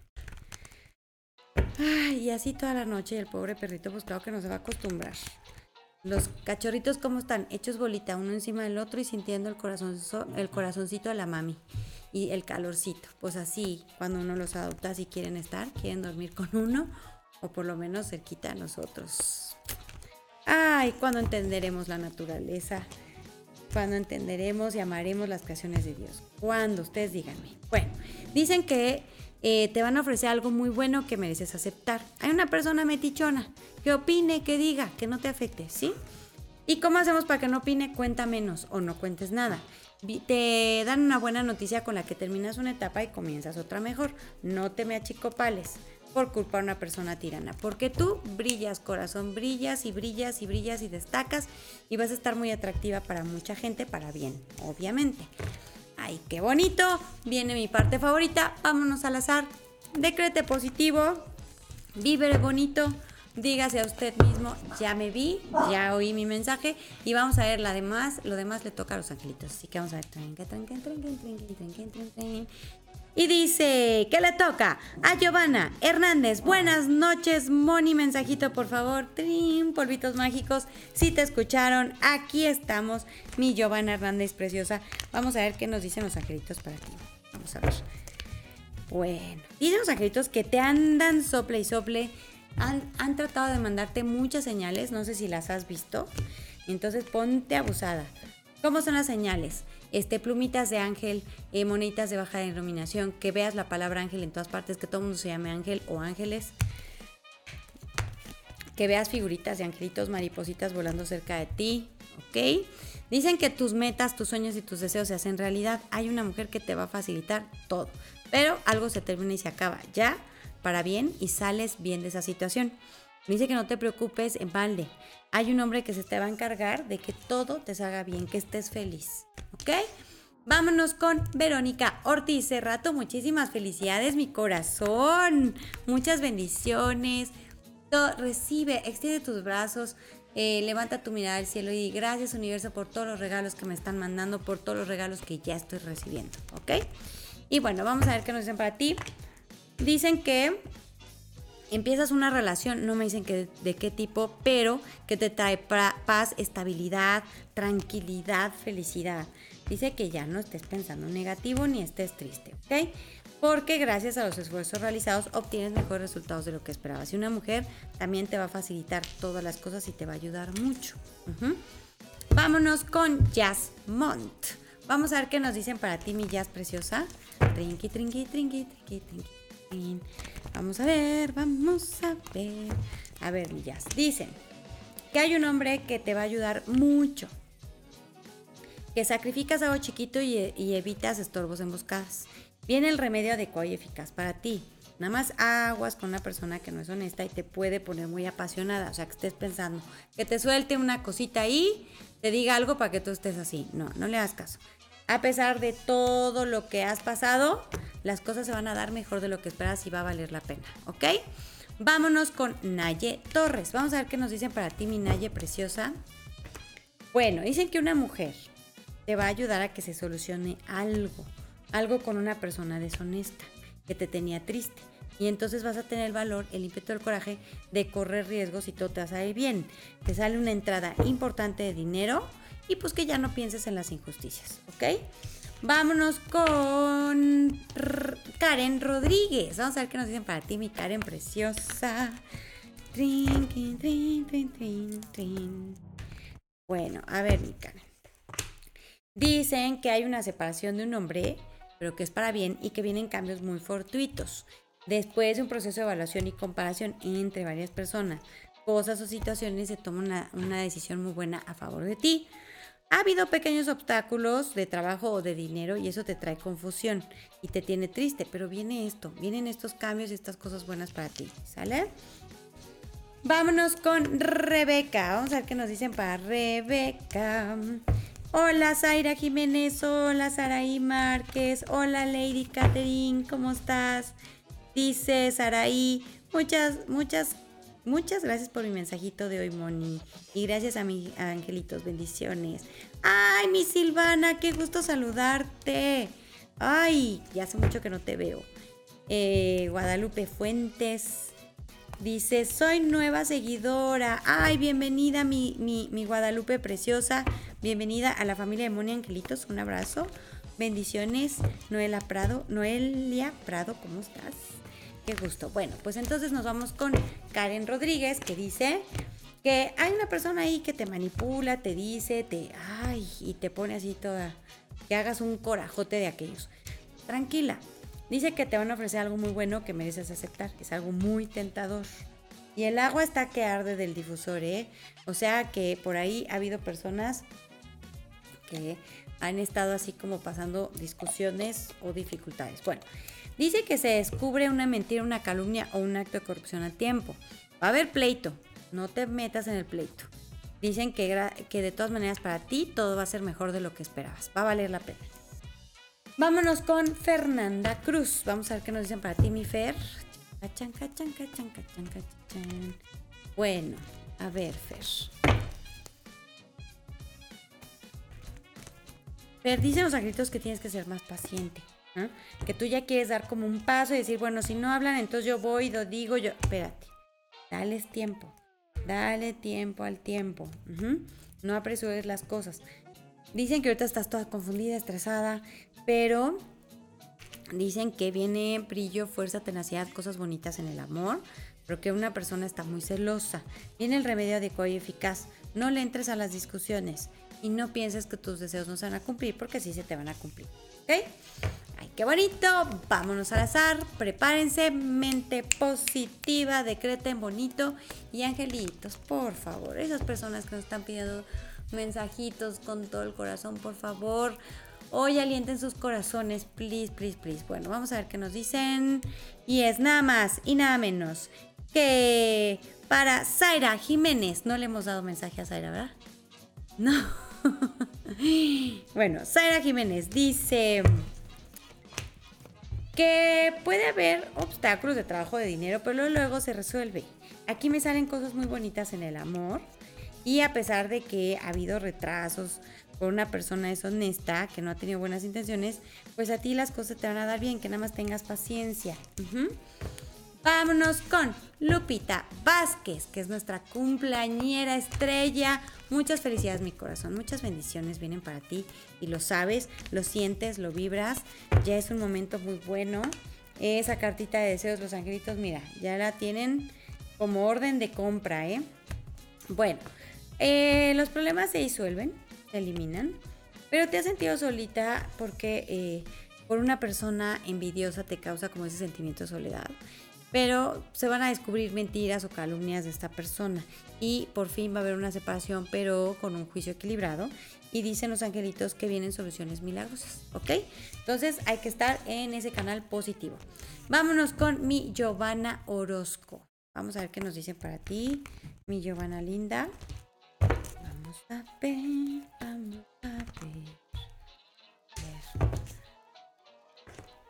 Ay, y así toda la noche y el pobre perrito, pues claro que no se va a acostumbrar. Los cachorritos, ¿cómo están? Hechos bolita, uno encima del otro y sintiendo el, corazón, el corazoncito de la mami y el calorcito. Pues así, cuando uno los adopta, si quieren estar, quieren dormir con uno o por lo menos cerquita a nosotros. Ay, cuando entenderemos la naturaleza, cuando entenderemos y amaremos las creaciones de Dios. Cuando ustedes díganme. Bueno, dicen que eh, te van a ofrecer algo muy bueno que mereces aceptar. Hay una persona metichona que opine, que diga, que no te afecte, ¿sí? ¿Y cómo hacemos para que no opine? Cuenta menos o no cuentes nada. Te dan una buena noticia con la que terminas una etapa y comienzas otra mejor. No te me achicopales por culpa de una persona tirana, porque tú brillas, corazón, brillas y brillas y brillas y destacas y vas a estar muy atractiva para mucha gente, para bien, obviamente. Ay, qué bonito. Viene mi parte favorita. Vámonos al azar. Decrete positivo. Vive bonito. Dígase a usted mismo, ya me vi, ya oí mi mensaje y vamos a ver la demás, lo demás le toca a los angelitos. Así que vamos a ver. Y dice, ¿qué le toca? A Giovanna Hernández. Buenas noches, Moni. Mensajito, por favor. Trim, polvitos mágicos. Si te escucharon, aquí estamos. Mi Giovanna Hernández preciosa. Vamos a ver qué nos dicen los angelitos para ti. Vamos a ver. Bueno, dicen los angelitos que te andan sople y sople. Han, han tratado de mandarte muchas señales. No sé si las has visto. Entonces ponte abusada. ¿Cómo son las señales? este, plumitas de ángel, eh, moneditas de baja denominación, que veas la palabra ángel en todas partes, que todo el mundo se llame ángel o ángeles, que veas figuritas de angelitos, maripositas volando cerca de ti, ¿ok? Dicen que tus metas, tus sueños y tus deseos se hacen realidad. Hay una mujer que te va a facilitar todo, pero algo se termina y se acaba ya para bien y sales bien de esa situación. Dice que no te preocupes en balde. Hay un hombre que se te va a encargar de que todo te salga bien, que estés feliz. ¿Ok? Vámonos con Verónica Ortiz Cerrato. Muchísimas felicidades, mi corazón. Muchas bendiciones. recibe, extiende tus brazos, eh, levanta tu mirada al cielo y gracias, universo, por todos los regalos que me están mandando, por todos los regalos que ya estoy recibiendo. ¿Ok? Y bueno, vamos a ver qué nos dicen para ti. Dicen que empiezas una relación, no me dicen que, de qué tipo, pero que te trae paz, estabilidad, tranquilidad, felicidad. Dice que ya no estés pensando negativo ni estés triste, ¿ok? Porque gracias a los esfuerzos realizados obtienes mejores resultados de lo que esperabas. Y una mujer también te va a facilitar todas las cosas y te va a ayudar mucho. Vámonos con Jazz Mont. Vamos a ver qué nos dicen para ti, mi jazz preciosa. Trinqui, trinqui, trinqui, trinqui, trinqui. Vamos a ver, vamos a ver. A ver, jazz. Dicen que hay un hombre que te va a ayudar mucho que sacrificas algo chiquito y, evitas estorbos emboscadas. Viene el remedio adecuado y eficaz para ti. Nada más aguas con una persona que no es honesta y te puede poner muy apasionada. O sea, que estés pensando, que te suelte una cosita ahí, te diga algo para que tú estés así. No, no le hagas caso. A pesar de todo lo que has pasado, las cosas se van a dar mejor de lo que esperas y va a valer la pena. ¿Ok? Vámonos con Naye Torres. Vamos a ver qué nos dicen para ti, mi Naye preciosa. Bueno, dicen que una mujer te va a ayudar a que se solucione algo, algo con una persona deshonesta que te tenía triste. Y entonces vas a tener el valor, el ímpetu, el coraje de correr riesgos y todo te va a salir bien. Te sale una entrada importante de dinero y pues que ya no pienses en las injusticias, ¿ok? Vámonos con Karen Rodríguez. Vamos a ver qué nos dicen para ti, mi Karen preciosa. Bueno, a ver, mi Karen. Dicen que hay una separación de un hombre, pero que es para bien y que vienen cambios muy fortuitos. Después de un proceso de evaluación y comparación entre varias personas, cosas o situaciones, se toma una, una decisión muy buena a favor de ti. Ha habido pequeños obstáculos de trabajo o de dinero y eso te trae confusión y te tiene triste, pero viene esto, vienen estos cambios y estas cosas buenas para ti, ¿sale? Vámonos con Rebeca. Vamos a ver qué nos dicen para Rebeca. Hola Zaira Jiménez, hola Saraí Márquez, hola Lady Catherine, ¿cómo estás? Dice Saraí, muchas, muchas, muchas gracias por mi mensajito de hoy, Moni. Y gracias a mis angelitos, bendiciones. Ay, mi Silvana, qué gusto saludarte. Ay, ya hace mucho que no te veo. Eh, Guadalupe Fuentes, Dice, soy nueva seguidora. Ay, bienvenida mi, mi, mi, Guadalupe preciosa. Bienvenida a la familia de Moni Angelitos. Un abrazo. Bendiciones. Noelia Prado. Noelia Prado, ¿cómo estás? Qué gusto. Bueno, pues entonces nos vamos con Karen Rodríguez que dice que hay una persona ahí que te manipula, te dice, te, ay, y te pone así toda, que hagas un corajote de aquellos. Tranquila, Dice que te van a ofrecer algo muy bueno que mereces aceptar. Es algo muy tentador. Y el agua está que arde del difusor, ¿eh? O sea que por ahí ha habido personas que han estado así como pasando discusiones o dificultades. Bueno, dice que se descubre una mentira, una calumnia o un acto de corrupción a tiempo. Va a haber pleito, no te metas en el pleito. Dicen que, que de todas maneras para ti todo va a ser mejor de lo que esperabas, va a valer la pena. Vámonos con Fernanda Cruz. Vamos a ver qué nos dicen para ti, mi Fer. Bueno, a ver, Fer. Fer, dicen los agritos que tienes que ser más paciente. Que tú ya quieres dar como un paso y decir, bueno, si no hablan, entonces yo voy, lo digo, yo. Espérate. Dales tiempo. Dale tiempo al tiempo. No apresures las cosas. Dicen que ahorita estás toda confundida, estresada, pero dicen que viene brillo, fuerza, tenacidad, cosas bonitas en el amor, pero que una persona está muy celosa. Viene el remedio adecuado y eficaz. No le entres a las discusiones y no pienses que tus deseos no se van a cumplir porque sí se te van a cumplir. ¿Ok? ¡Ay, qué bonito! Vámonos al azar. Prepárense. Mente positiva. Decreten bonito. Y angelitos, por favor. Esas personas que nos están pidiendo mensajitos con todo el corazón, por favor. Hoy alienten sus corazones, please, please, please. Bueno, vamos a ver qué nos dicen. Y es nada más y nada menos que para Zaira Jiménez. No le hemos dado mensaje a Zaira, ¿verdad? No. bueno, Zaira Jiménez dice que puede haber obstáculos de trabajo de dinero, pero luego se resuelve. Aquí me salen cosas muy bonitas en el amor. Y a pesar de que ha habido retrasos por una persona deshonesta que no ha tenido buenas intenciones, pues a ti las cosas te van a dar bien, que nada más tengas paciencia. Vámonos con Lupita Vázquez, que es nuestra cumpleañera estrella. Muchas felicidades, mi corazón. Muchas bendiciones vienen para ti y lo sabes, lo sientes, lo vibras. Ya es un momento muy bueno. Esa cartita de deseos, los angelitos, mira, ya la tienen como orden de compra, ¿eh? Bueno, eh, los problemas se disuelven, se eliminan, pero te has sentido solita porque eh, por una persona envidiosa te causa como ese sentimiento de soledad. Pero se van a descubrir mentiras o calumnias de esta persona y por fin va a haber una separación, pero con un juicio equilibrado. Y dicen los angelitos que vienen soluciones milagrosas, ¿ok? Entonces hay que estar en ese canal positivo. Vámonos con mi Giovanna Orozco. Vamos a ver qué nos dicen para ti, mi Giovanna linda. Vamos a ver, vamos a ver.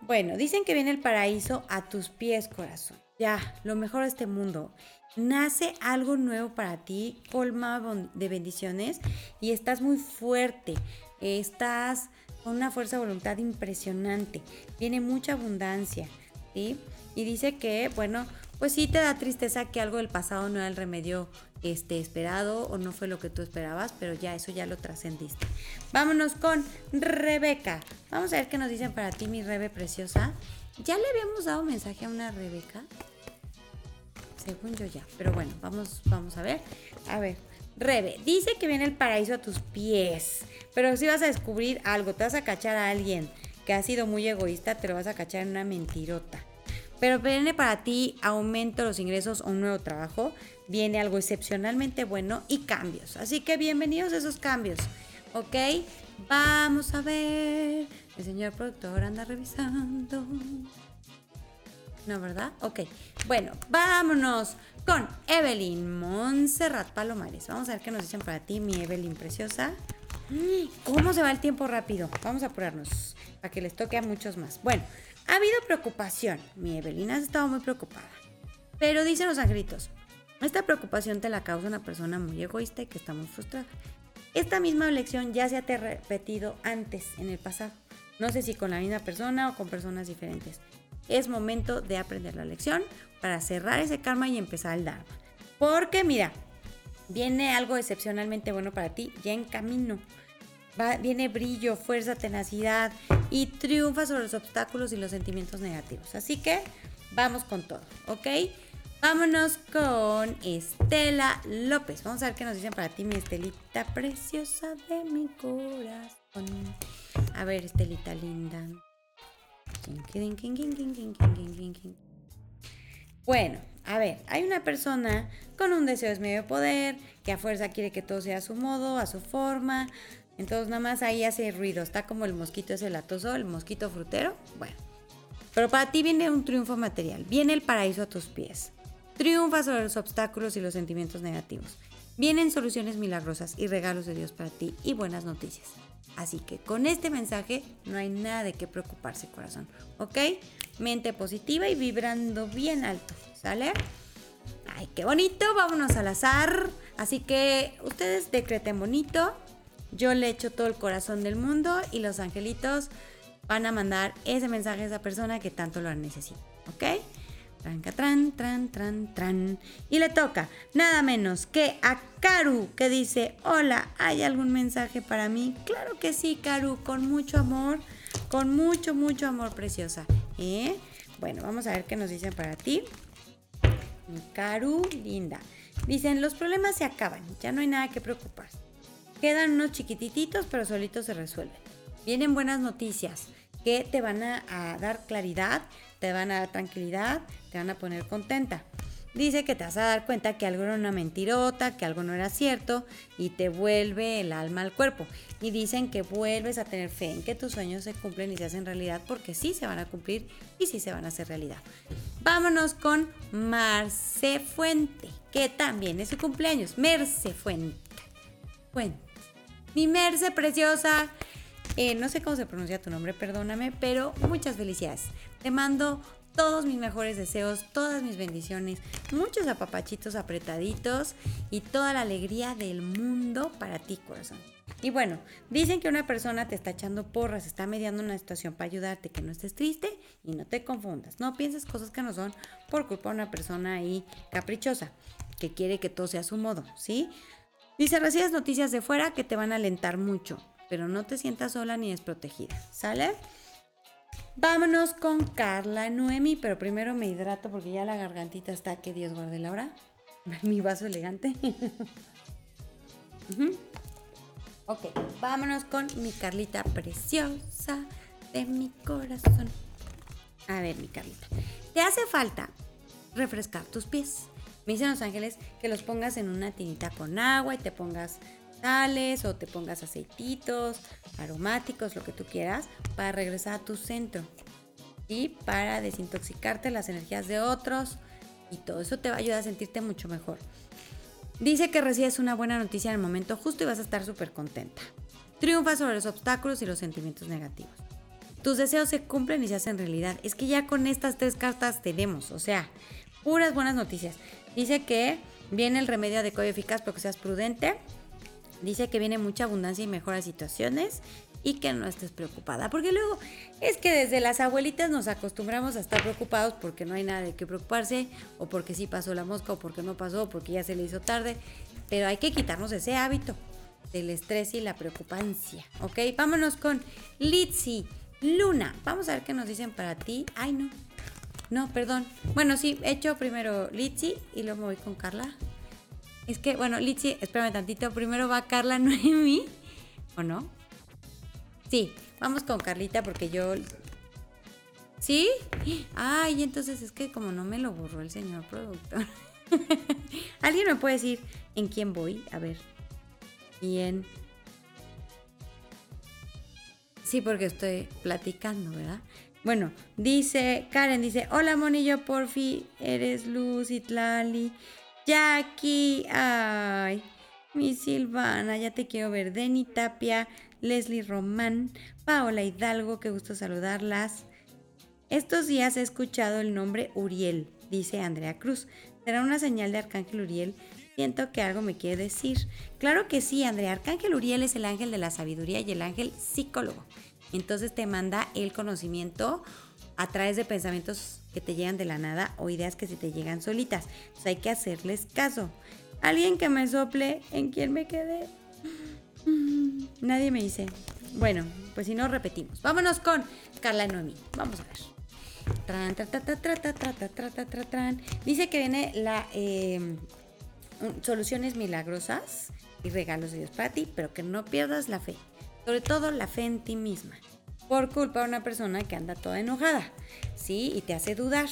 Bueno, dicen que viene el paraíso a tus pies, corazón. Ya, lo mejor de este mundo. Nace algo nuevo para ti, colma de bendiciones y estás muy fuerte. Estás con una fuerza de voluntad impresionante. Viene mucha abundancia, ¿sí? Y dice que, bueno, pues sí te da tristeza que algo del pasado no era el remedio este, esperado o no fue lo que tú esperabas, pero ya eso ya lo trascendiste. Vámonos con Rebeca. Vamos a ver qué nos dicen para ti, mi Rebe preciosa. ¿Ya le habíamos dado mensaje a una Rebeca? Según yo ya, pero bueno, vamos, vamos a ver. A ver, Rebe, dice que viene el paraíso a tus pies, pero si vas a descubrir algo, te vas a cachar a alguien que ha sido muy egoísta, te lo vas a cachar en una mentirota. Pero viene para ti aumento de los ingresos o un nuevo trabajo, viene algo excepcionalmente bueno y cambios. Así que bienvenidos a esos cambios, ¿ok? Vamos a ver. El señor productor anda revisando. ¿No, verdad? Ok. Bueno, vámonos con Evelyn Montserrat Palomares. Vamos a ver qué nos dicen para ti, mi Evelyn preciosa. ¿Cómo se va el tiempo rápido? Vamos a apurarnos para que les toque a muchos más. Bueno, ha habido preocupación. Mi Evelina ha estado muy preocupada. Pero dicen los angelitos, esta preocupación te la causa una persona muy egoísta y que está muy frustrada. Esta misma lección ya se ha repetido antes, en el pasado. No sé si con la misma persona o con personas diferentes. Es momento de aprender la lección para cerrar ese karma y empezar el Dharma. Porque mira, viene algo excepcionalmente bueno para ti ya en camino viene brillo, fuerza, tenacidad y triunfa sobre los obstáculos y los sentimientos negativos. Así que vamos con todo, ¿ok? Vámonos con Estela López. Vamos a ver qué nos dicen para ti, mi Estelita preciosa de mi corazón. A ver, Estelita linda. Bueno, a ver, hay una persona con un deseo de medio poder, que a fuerza quiere que todo sea a su modo, a su forma, Entonces nada más ahí hace ruido. Está como el mosquito ese latoso, el mosquito frutero. Bueno. Pero para ti viene un triunfo material. Viene el paraíso a tus pies. Triunfa sobre los obstáculos y los sentimientos negativos. Vienen soluciones milagrosas y regalos de Dios para ti y buenas noticias. Así que con este mensaje no hay nada de qué preocuparse, corazón. ¿Ok? Mente positiva y vibrando bien alto. ¿Sale? Ay, qué bonito. Vámonos al azar. Así que ustedes decreten bonito. Yo le echo todo el corazón del mundo y los angelitos van a mandar ese mensaje a esa persona que tanto lo necesita. ¿Ok? tran, tran, tran, tran. Y le toca nada menos que a Karu, que dice, hola, ¿hay algún mensaje para mí? Claro que sí, Karu, con mucho amor, con mucho, mucho amor, preciosa. ¿Eh? Bueno, vamos a ver qué nos dicen para ti. Karu, linda. Dicen, los problemas se acaban, ya no hay nada que preocuparse. Quedan unos chiquititos, pero solitos se resuelven. Vienen buenas noticias que te van a dar claridad te van a dar tranquilidad, te van a poner contenta. Dice que te vas a dar cuenta que algo era una mentirota, que algo no era cierto y te vuelve el alma al cuerpo. Y dicen que vuelves a tener fe en que tus sueños se cumplen y se hacen realidad porque sí se van a cumplir y sí se van a hacer realidad. Vámonos con Marce Fuente, que también es su cumpleaños. Merce Fuente. Fuente. Mi Merce preciosa. Eh, no sé cómo se pronuncia tu nombre, perdóname, pero muchas felicidades. Te mando todos mis mejores deseos, todas mis bendiciones, muchos apapachitos apretaditos y toda la alegría del mundo para ti, corazón. Y bueno, dicen que una persona te está echando porras, está mediando una situación para ayudarte, que no estés triste y no te confundas. No pienses cosas que no son por culpa de una persona ahí caprichosa, que quiere que todo sea a su modo, ¿sí? Dice, recibes noticias de fuera que te van a alentar mucho, pero no te sientas sola ni desprotegida, ¿sale? Vámonos con Carla Noemi, pero primero me hidrato porque ya la gargantita está que Dios guarde la hora. Mi vaso elegante. Ok, vámonos con mi Carlita preciosa de mi corazón. A ver, mi Carlita. Te hace falta refrescar tus pies. Me dicen los ángeles que los pongas en una tinita con agua y te pongas o te pongas aceititos, aromáticos, lo que tú quieras, para regresar a tu centro y para desintoxicarte las energías de otros y todo eso te va a ayudar a sentirte mucho mejor. Dice que recibes una buena noticia en el momento justo y vas a estar súper contenta. Triunfa sobre los obstáculos y los sentimientos negativos. Tus deseos se cumplen y se hacen realidad. Es que ya con estas tres cartas tenemos, o sea, puras buenas noticias. Dice que viene el remedio adecuado y eficaz, pero que seas prudente Dice que viene mucha abundancia y mejoras situaciones y que no estés preocupada. Porque luego es que desde las abuelitas nos acostumbramos a estar preocupados porque no hay nada de qué preocuparse, o porque sí pasó la mosca, o porque no pasó, o porque ya se le hizo tarde. Pero hay que quitarnos ese hábito del estrés y la preocupancia. ¿Ok? Vámonos con Litsi. Luna. Vamos a ver qué nos dicen para ti. Ay, no. No, perdón. Bueno, sí, he hecho primero Litsi y luego me voy con Carla. Es que, bueno, Litsi, espérame tantito. Primero va Carla Noemi. ¿O no? Sí, vamos con Carlita porque yo. ¿Sí? Ay, entonces es que como no me lo borró el señor productor. ¿Alguien me puede decir en quién voy? A ver. En. Sí, porque estoy platicando, ¿verdad? Bueno, dice Karen, dice, hola monillo, porfi, eres Luz y Tlali. Jackie, ay, mi Silvana, ya te quiero ver. Denny Tapia, Leslie Román, Paola Hidalgo, qué gusto saludarlas. Estos días he escuchado el nombre Uriel, dice Andrea Cruz. ¿Será una señal de Arcángel Uriel? Siento que algo me quiere decir. Claro que sí, Andrea. Arcángel Uriel es el ángel de la sabiduría y el ángel psicólogo. Entonces te manda el conocimiento a través de pensamientos que te llegan de la nada o ideas que se te llegan solitas. Entonces hay que hacerles caso. Alguien que me sople en quién me quedé. Nadie me dice. Bueno, pues si no repetimos. Vámonos con Carla Noemí. Vamos a ver. Dice que viene la soluciones milagrosas y regalos de Dios para ti, pero que no pierdas la fe. Sobre todo la fe en ti misma por culpa de una persona que anda toda enojada, ¿sí? Y te hace dudar.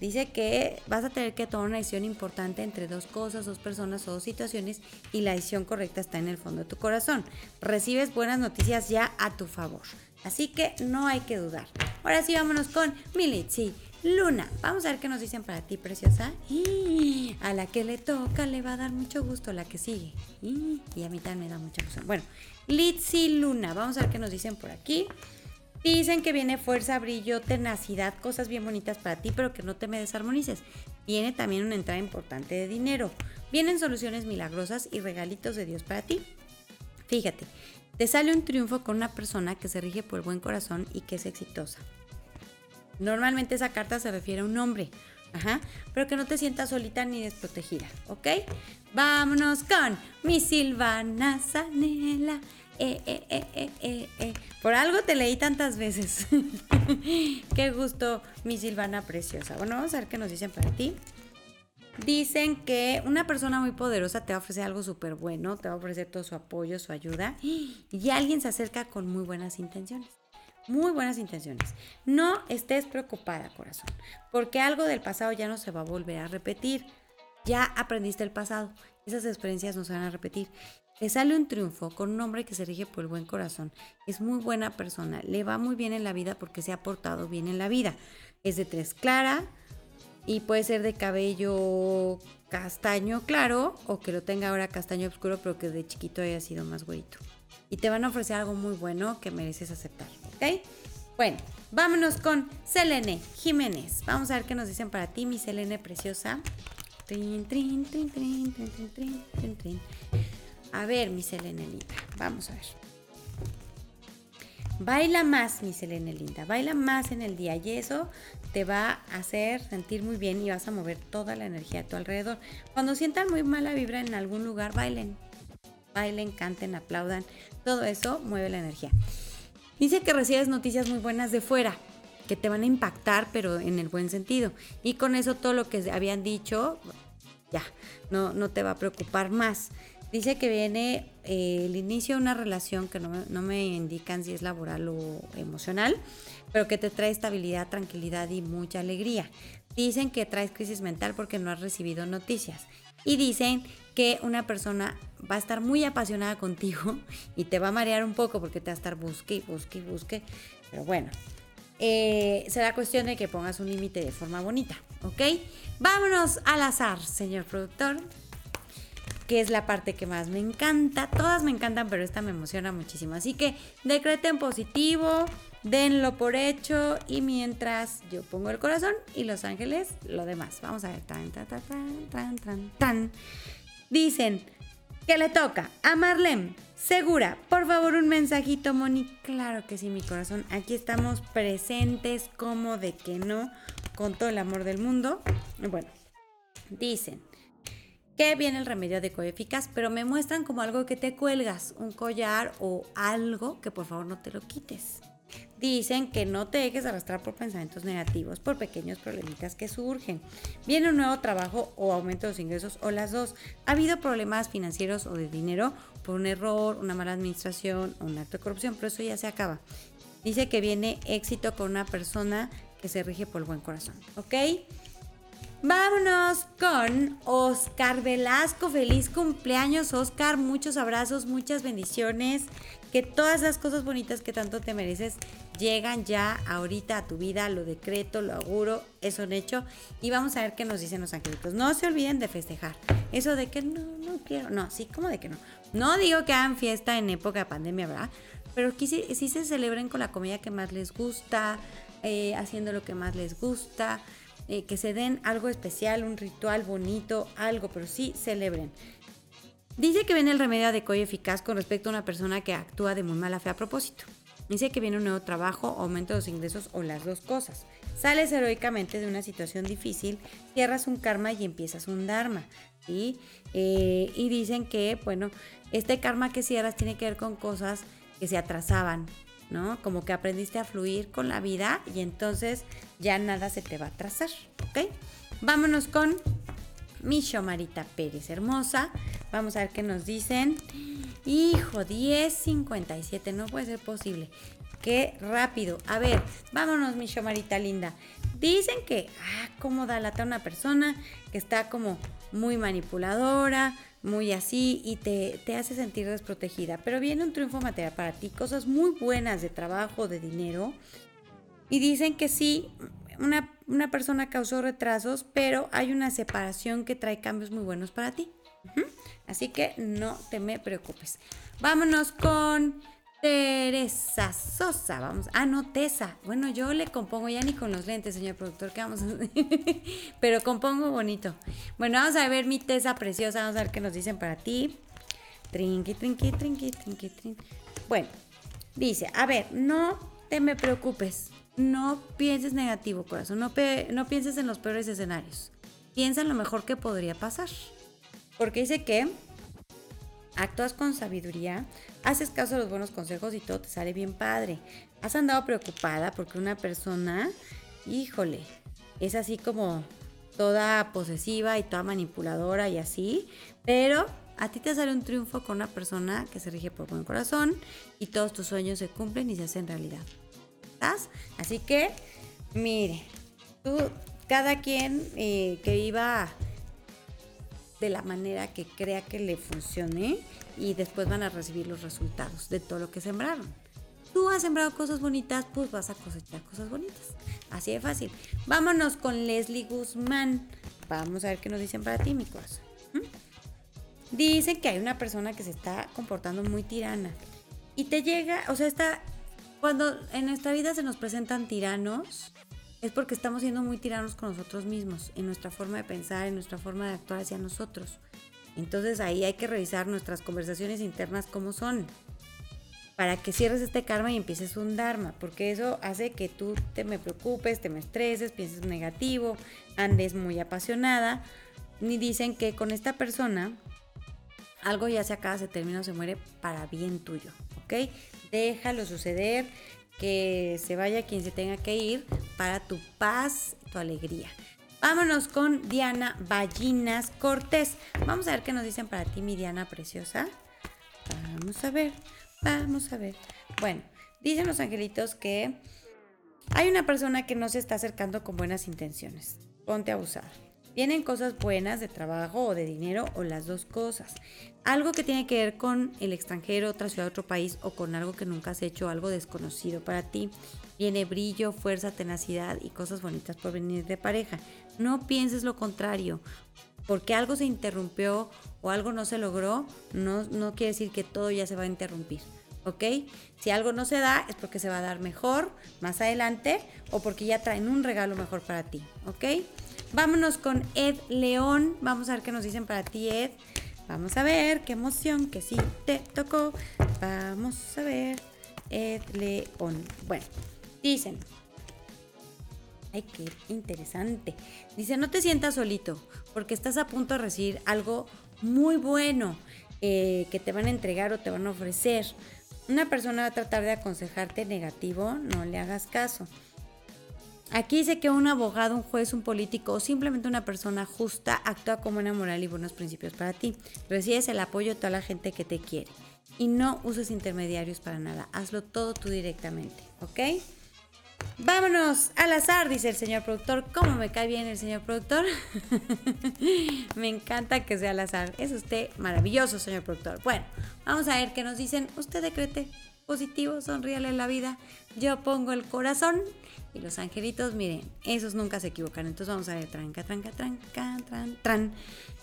Dice que vas a tener que tomar una decisión importante entre dos cosas, dos personas o dos situaciones y la decisión correcta está en el fondo de tu corazón. Recibes buenas noticias ya a tu favor. Así que no hay que dudar. Ahora sí, vámonos con Militzi. Luna, vamos a ver qué nos dicen para ti, preciosa. A la que le toca le va a dar mucho gusto la que sigue. Y, a mí también me da mucha gusto. Bueno, Litsi Luna, vamos a ver qué nos dicen por aquí. Dicen que viene fuerza, brillo, tenacidad, cosas bien bonitas para ti, pero que no te me desarmonices. Viene también una entrada importante de dinero. Vienen soluciones milagrosas y regalitos de Dios para ti. Fíjate, te sale un triunfo con una persona que se rige por el buen corazón y que es exitosa. Normalmente esa carta se refiere a un hombre, ajá, pero que no te sientas solita ni desprotegida, ¿ok? Vámonos con mi Silvana Sanela. Eh, eh, eh, eh, eh, eh. Por algo te leí tantas veces. Qué gusto, mi Silvana preciosa. Bueno, vamos a ver qué nos dicen para ti. Dicen que una persona muy poderosa te va a ofrecer algo súper bueno, te va a ofrecer todo su apoyo, su ayuda, y alguien se acerca con muy buenas intenciones. Muy buenas intenciones. No estés preocupada, corazón, porque algo del pasado ya no se va a volver a repetir. Ya aprendiste el pasado. Esas experiencias no se van a repetir. Le sale un triunfo con un hombre que se rige por el buen corazón. Es muy buena persona. Le va muy bien en la vida porque se ha portado bien en la vida. Es de tres clara, y puede ser de cabello castaño claro o que lo tenga ahora castaño oscuro pero que de chiquito haya sido más güerito. Y te van a ofrecer algo muy bueno que mereces aceptar, ¿ok? Bueno, vámonos con Selene Jiménez. Vamos a ver qué nos dicen para ti, mi Selene preciosa. Trin, trin, trin, A ver, mi Selene linda, vamos a ver. Baila más, mi Selene linda, baila más en el día y eso te va a hacer sentir muy bien y vas a mover toda la energía a tu alrededor. Cuando sientan muy mala vibra en algún lugar, bailen. Bailen, canten, aplaudan. Todo eso mueve la energía. Dice que recibes noticias muy buenas de fuera, que te van a impactar, pero en el buen sentido. Y con eso todo lo que habían dicho, ya, no, no te va a preocupar más. Dice que viene eh, el inicio de una relación que no me, indican si es laboral o emocional, pero que te trae estabilidad, tranquilidad y mucha alegría. Dicen que traes crisis mental porque no has recibido noticias. Y dicen que una persona va a estar muy apasionada contigo y te va a marear un poco porque te va a estar busque busque busque. Pero bueno, eh, será cuestión de que pongas un límite de forma bonita, ¿ok? Vámonos al azar, señor productor que es la parte que más me encanta. Todas me encantan, pero esta me emociona muchísimo. Así que decreten positivo, denlo por hecho y mientras yo pongo el corazón y los ángeles, lo demás. Vamos a ver. Tan, tan, tan, tan, tan, Dicen que le toca a Marlene. Segura, por favor un mensajito, Moni. Claro que sí, mi corazón. Aquí estamos presentes, como de que no, con todo el amor del mundo. Bueno, dicen, que viene el remedio adecuado y eficaz, pero me muestran como algo que te cuelgas, un collar o algo que por favor no te lo quites. Dicen que no te dejes arrastrar por pensamientos negativos, por pequeños problemitas que surgen. Viene un nuevo trabajo o aumento de los ingresos o las dos. Ha habido problemas financieros o de dinero por un error, una mala administración o un acto de corrupción, pero eso ya se acaba. Dice que viene éxito con una persona que se rige por el buen corazón, ¿ok? Vámonos con Oscar Velasco. Feliz cumpleaños, Oscar. Muchos abrazos, muchas bendiciones. Que todas las cosas bonitas que tanto te mereces llegan ya ahorita a tu vida. Lo decreto, lo auguro, es un hecho. Y vamos a ver qué nos dicen los angelitos. No se olviden de festejar. Eso de que no, no quiero. No, sí, como de que no. No digo que hagan fiesta en época de pandemia, ¿verdad? Pero que sí, se celebren con la comida que más les gusta, eh, haciendo lo que más les gusta eh, que se den algo especial, un ritual bonito, algo, pero sí celebren. Dice que viene el remedio adecuado y eficaz con respecto a una persona que actúa de muy mala fe a propósito. Dice que viene un nuevo trabajo, aumento de los ingresos o las dos cosas. Sales heroicamente de una situación difícil, cierras un karma y empiezas un dharma. ¿sí? Eh, y dicen que, bueno, este karma que cierras tiene que ver con cosas que se atrasaban, ¿no? Como que aprendiste a fluir con la vida y entonces ya nada se te va a atrasar, ¿ok? Vámonos con Micho Marita Pérez, hermosa. Vamos a ver qué nos dicen. Hijo, 10.57, no puede ser posible. Qué rápido. A ver, vámonos, Micho Marita linda. Dicen que, ah, cómo da lata una persona que está como muy manipuladora, muy así y te, te, hace sentir desprotegida. Pero viene un triunfo material para ti, cosas muy buenas de trabajo, de dinero. Y dicen que sí, una, una persona causó retrasos, pero hay una separación que trae cambios muy buenos para ti. Así que no te me preocupes. Vámonos con Teresa Sosa, vamos. Ah, no, Tesa. Bueno, yo le compongo ya ni con los lentes, señor productor, ¿qué vamos a hacer? Pero compongo bonito. Bueno, vamos a ver mi Tesa preciosa, vamos a ver qué nos dicen para ti. Trinqui, trinqui, trinqui, trinqui, trinqui. Bueno, dice, a ver, no te me preocupes. No pienses negativo, corazón. No, no pienses en los peores escenarios. Piensa en lo mejor que podría pasar. Porque dice que actúas con sabiduría, haces caso a los buenos consejos y todo te sale bien padre. Has andado preocupada porque una persona, híjole, es así como toda posesiva y toda manipuladora y así, pero a ti te sale un triunfo con una persona que se rige por buen corazón y todos tus sueños se cumplen y se hacen realidad. ¿Estás? Así que, mire, tú, cada quien eh, que viva de la manera que crea que le funcione y después van a recibir los resultados de todo lo que sembraron. Tú has sembrado cosas bonitas, pues vas a cosechar cosas bonitas. Así de fácil. Vámonos con Leslie Guzmán. Vamos a ver qué nos dicen para ti, mi corazón. ¿Mm? Dicen que hay una persona que se está comportando muy tirana. Y te llega, o sea, está, cuando en nuestra vida se nos presentan tiranos, es porque estamos siendo muy tiranos con nosotros mismos, en nuestra forma de pensar, en nuestra forma de actuar hacia nosotros. Entonces ahí hay que revisar nuestras conversaciones internas como son, para que cierres este karma y empieces un dharma, porque eso hace que tú te me preocupes, te me estreses, pienses negativo, andes muy apasionada, ni dicen que con esta persona algo ya se acaba, se termina o se muere para bien tuyo, ¿ok? Déjalo suceder, que se vaya quien se tenga que ir para tu paz, tu alegría. Vámonos con Diana Ballinas Cortés. Vamos a ver qué nos dicen para ti, mi Diana preciosa. Vamos a ver, vamos a ver. Bueno, dicen los angelitos que hay una persona que no se está acercando con buenas intenciones. Ponte a abusar. Vienen cosas buenas de trabajo o de dinero o las dos cosas. Algo que tiene que ver con el extranjero, otra ciudad, otro país o con algo que nunca has hecho, algo desconocido para ti. Viene brillo, fuerza, tenacidad y cosas bonitas por venir de pareja. No pienses lo contrario. Porque algo se interrumpió o algo no se logró, no, no quiere decir que todo ya se va a interrumpir. ¿ok? Si algo no se da es porque se va a dar mejor más adelante o porque ya traen un regalo mejor para ti, ¿ok? Vámonos con Ed León. Vamos a ver qué nos dicen para ti, Ed. Vamos a ver, qué emoción que sí te tocó. Vamos a ver, Ed León. Bueno, dicen. Ay, qué interesante. Dice, no te sientas solito, porque estás a punto de recibir algo muy bueno eh, que te van a entregar o te van a ofrecer. Una persona va a tratar de aconsejarte negativo, no le hagas caso. Aquí dice que un abogado, un juez, un político o simplemente una persona justa actúa como una moral y buenos principios para ti. Recibes el apoyo de toda la gente que te quiere. Y no uses intermediarios para nada. Hazlo todo tú directamente, ¿ok? Vámonos al azar, dice el señor productor. ¿Cómo me cae bien el señor productor? me encanta que sea al azar. Es usted maravilloso, señor productor. Bueno, vamos a ver qué nos dicen. Usted decrete positivo, sonríale la vida. Yo pongo el corazón y los angelitos, miren, esos nunca se equivocan. Entonces vamos a ver, tranca, tranca, tranca, tran, tran.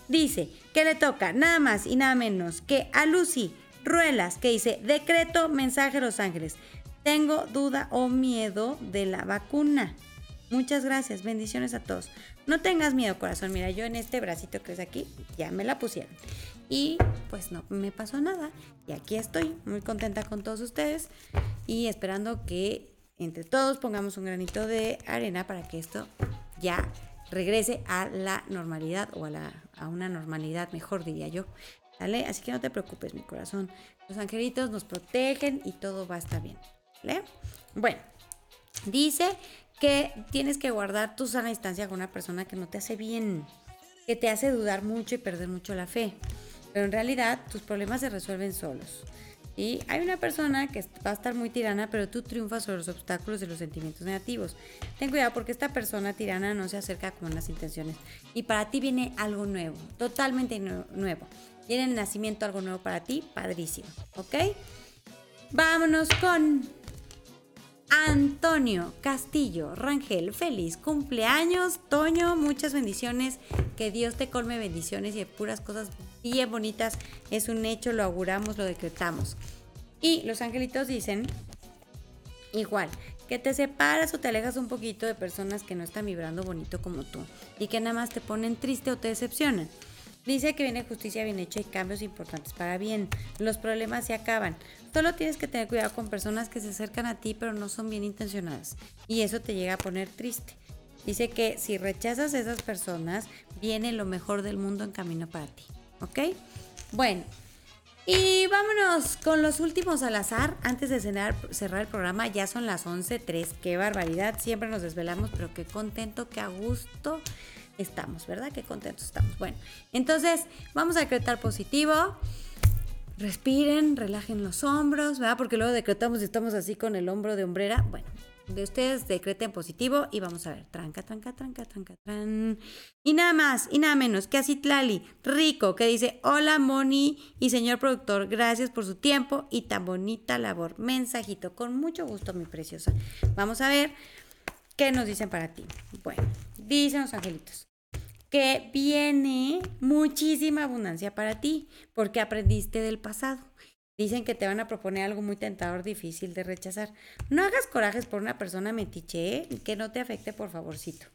Dice que le toca nada más y nada menos que a Lucy Ruelas, que dice, decreto mensaje a los ángeles. Tengo duda o miedo de la vacuna. Muchas gracias, bendiciones a todos. No tengas miedo, corazón. Mira, yo en este bracito que es aquí, ya me la pusieron. Y pues no me pasó nada. Y aquí estoy, muy contenta con todos ustedes. Y esperando que entre todos pongamos un granito de arena para que esto ya regrese a la normalidad o a, la, a una normalidad mejor, diría yo. ¿Vale? Así que no te preocupes, mi corazón. Los angelitos nos protegen y todo va a estar bien. ¿Vale? Bueno, dice que tienes que guardar tu sana distancia con una persona que no te hace bien, que te hace dudar mucho y perder mucho la fe. Pero en realidad tus problemas se resuelven solos. Y hay una persona que va a estar muy tirana, pero tú triunfas sobre los obstáculos de los sentimientos negativos. Ten cuidado porque esta persona tirana no se acerca con unas intenciones. Y para ti viene algo nuevo, totalmente nuevo. Viene el nacimiento algo nuevo para ti, padrísimo. ¿Ok? Vámonos con Antonio Castillo Rangel. Feliz cumpleaños, Toño. Muchas bendiciones. Que Dios te colme bendiciones y de puras cosas bien bonitas. Es un hecho, lo auguramos, lo decretamos. Y los angelitos dicen, igual, que te separas o te alejas un poquito de personas que no están vibrando bonito como tú y que nada más te ponen triste o te decepcionan. Dice que viene justicia bien hecha y cambios importantes para bien. Los problemas se acaban. Solo tienes que tener cuidado con personas que se acercan a ti pero no son bien intencionadas. Y eso te llega a poner triste. Dice que si rechazas a esas personas, viene lo mejor del mundo en camino para ti. ¿Ok? Bueno. Y vámonos con los últimos al azar. Antes de cenar, cerrar el programa, ya son las 11.03. Qué barbaridad. Siempre nos desvelamos, pero qué contento, qué a gusto estamos, ¿verdad? Qué contentos estamos. Bueno, entonces vamos a decretar positivo. Respiren, relajen los hombros, ¿verdad? Porque luego decretamos y estamos así con el hombro de hombrera. Bueno, de ustedes decreten positivo y vamos a ver. Tranca, tranca, tranca, tranca, tran. Y nada más y nada menos que así Tlali, rico, que dice: Hola, Moni y señor productor, gracias por su tiempo y tan bonita labor. Mensajito, con mucho gusto, mi preciosa. Vamos a ver qué nos dicen para ti. Bueno, dicen los angelitos que viene muchísima abundancia para ti, porque aprendiste del pasado. Dicen que te van a proponer algo muy tentador, difícil de rechazar. No hagas corajes por una persona metiche, ¿eh? que no te afecte, por favorcito.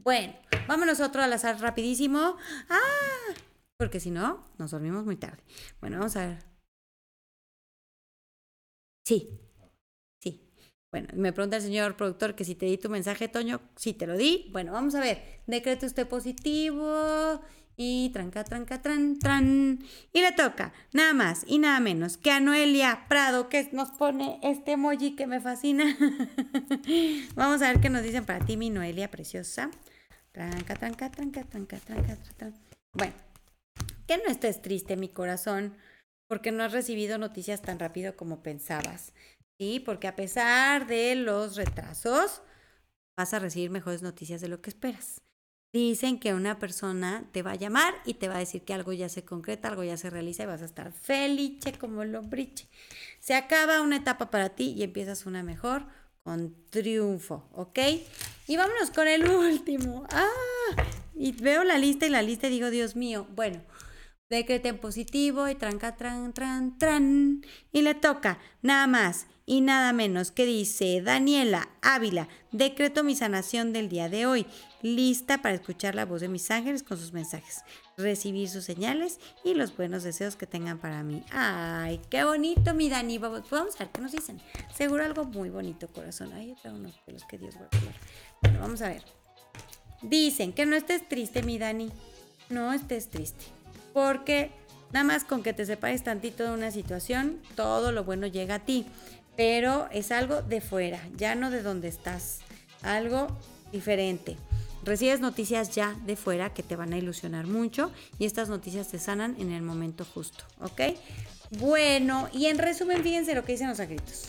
Bueno, vámonos otro al azar rapidísimo. Ah, porque si no, nos dormimos muy tarde. Bueno, vamos a ver. Sí, bueno, me pregunta el señor productor que si te di tu mensaje, Toño, si te lo di. Bueno, vamos a ver. Decreto usted positivo y tranca, tranca, tran, tran. Y le toca nada más y nada menos que a Noelia Prado, que nos pone este emoji que me fascina. vamos a ver qué nos dicen para ti, mi Noelia preciosa. Tranca, tranca, tranca, tranca, tranca, tranca. Bueno, que no estés triste, mi corazón, porque no has recibido noticias tan rápido como pensabas. ¿sí? Porque a pesar de los retrasos, vas a recibir mejores noticias de lo que esperas. Dicen que una persona te va a llamar y te va a decir que algo ya se concreta, algo ya se realiza y vas a estar felice como lombriche. Se acaba una etapa para ti y empiezas una mejor con triunfo, ¿ok? Y vámonos con el último. ¡Ah! Y veo la lista y la lista y digo, Dios mío, bueno, decreten positivo y tranca, tran, tran, tran. Y le toca nada más y nada menos que dice Daniela Ávila, decreto mi sanación del día de hoy, lista para escuchar la voz de mis ángeles con sus mensajes, recibir sus señales y los buenos deseos que tengan para mí. Ay, qué bonito mi Dani, vamos a ver qué nos dicen. Seguro algo muy bonito, corazón. Ay, yo unos pelos que Dios va a poner. Bueno, vamos a ver. Dicen que no estés triste, mi Dani. No estés triste. Porque nada más con que te separes tantito de una situación, todo lo bueno llega a ti pero es algo de fuera, ya no de donde estás, algo diferente. Recibes noticias ya de fuera que te van a ilusionar mucho y estas noticias te sanan en el momento justo, ¿ok? Bueno, y en resumen, fíjense lo que dicen los agritos.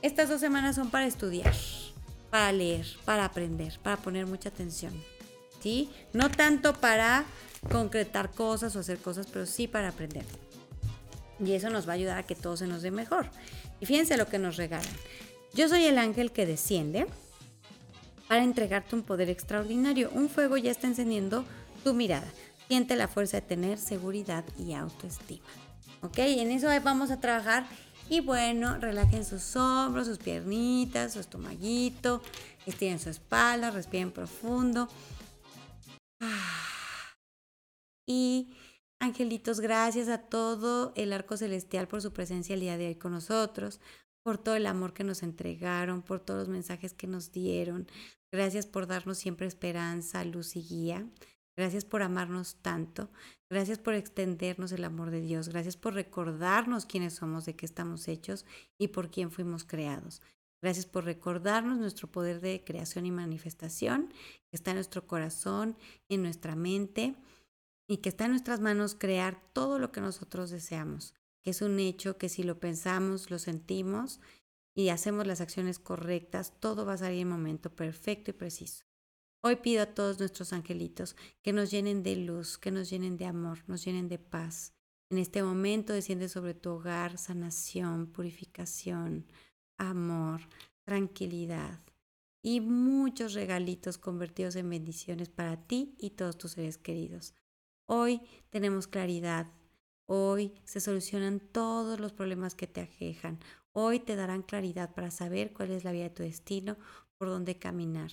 Estas dos semanas son para estudiar, para leer, para aprender, para poner mucha atención, ¿sí? No tanto para concretar cosas o hacer cosas, pero sí para aprender. Y eso nos va a ayudar a que todo se nos dé mejor. Y fíjense lo que nos regalan. Yo soy el ángel que desciende para entregarte un poder extraordinario. Un fuego ya está encendiendo tu mirada. Siente la fuerza de tener seguridad y autoestima. ¿Ok? En eso vamos a trabajar. Y bueno, relajen sus hombros, sus piernitas, su estomaguito. Estiren su espalda, respiren profundo. Y Angelitos, gracias a todo el arco celestial por su presencia el día de hoy con nosotros, por todo el amor que nos entregaron, por todos los mensajes que nos dieron. Gracias por darnos siempre esperanza, luz y guía. Gracias por amarnos tanto. Gracias por extendernos el amor de Dios. Gracias por recordarnos quiénes somos, de qué estamos hechos y por quién fuimos creados. Gracias por recordarnos nuestro poder de creación y manifestación que está en nuestro corazón, en nuestra mente y que está en nuestras manos crear todo lo que nosotros deseamos. que es un hecho que si lo pensamos, lo sentimos y hacemos las acciones correctas, todo va a salir en momento perfecto y preciso. Hoy pido a todos nuestros angelitos que nos llenen de luz, que nos llenen de amor, nos llenen de paz. En este momento desciende sobre tu hogar sanación, purificación, amor, tranquilidad y muchos regalitos convertidos en bendiciones para ti y todos tus seres queridos. Hoy tenemos claridad, hoy se solucionan todos los problemas que te aquejan, hoy te darán claridad para saber cuál es la vía de tu destino, por dónde caminar.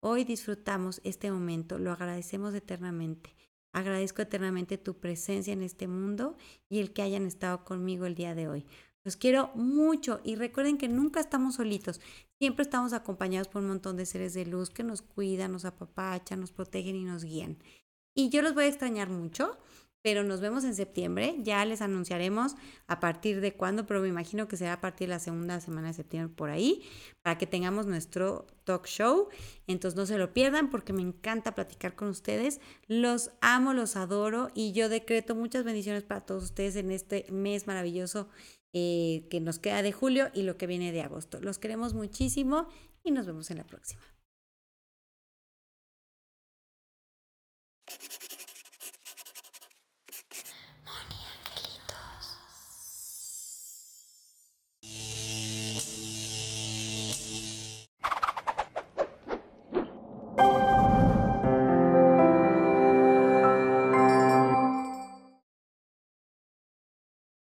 Hoy disfrutamos este momento, lo agradecemos eternamente. Agradezco eternamente tu presencia en este mundo y el que hayan estado conmigo el día de hoy. Los quiero mucho y recuerden que nunca estamos solitos, siempre estamos acompañados por un montón de seres de luz que nos cuidan, nos apapachan, nos protegen y nos guían. Y yo los voy a extrañar mucho, pero nos vemos en septiembre. Ya les anunciaremos a partir de cuándo, pero me imagino que será a partir de la segunda semana de septiembre por ahí, para que tengamos nuestro talk show. Entonces no se lo pierdan porque me encanta platicar con ustedes. Los amo, los adoro y yo decreto muchas bendiciones para todos ustedes en este mes maravilloso eh, que nos queda de julio y lo que viene de agosto. Los queremos muchísimo y nos vemos en la próxima.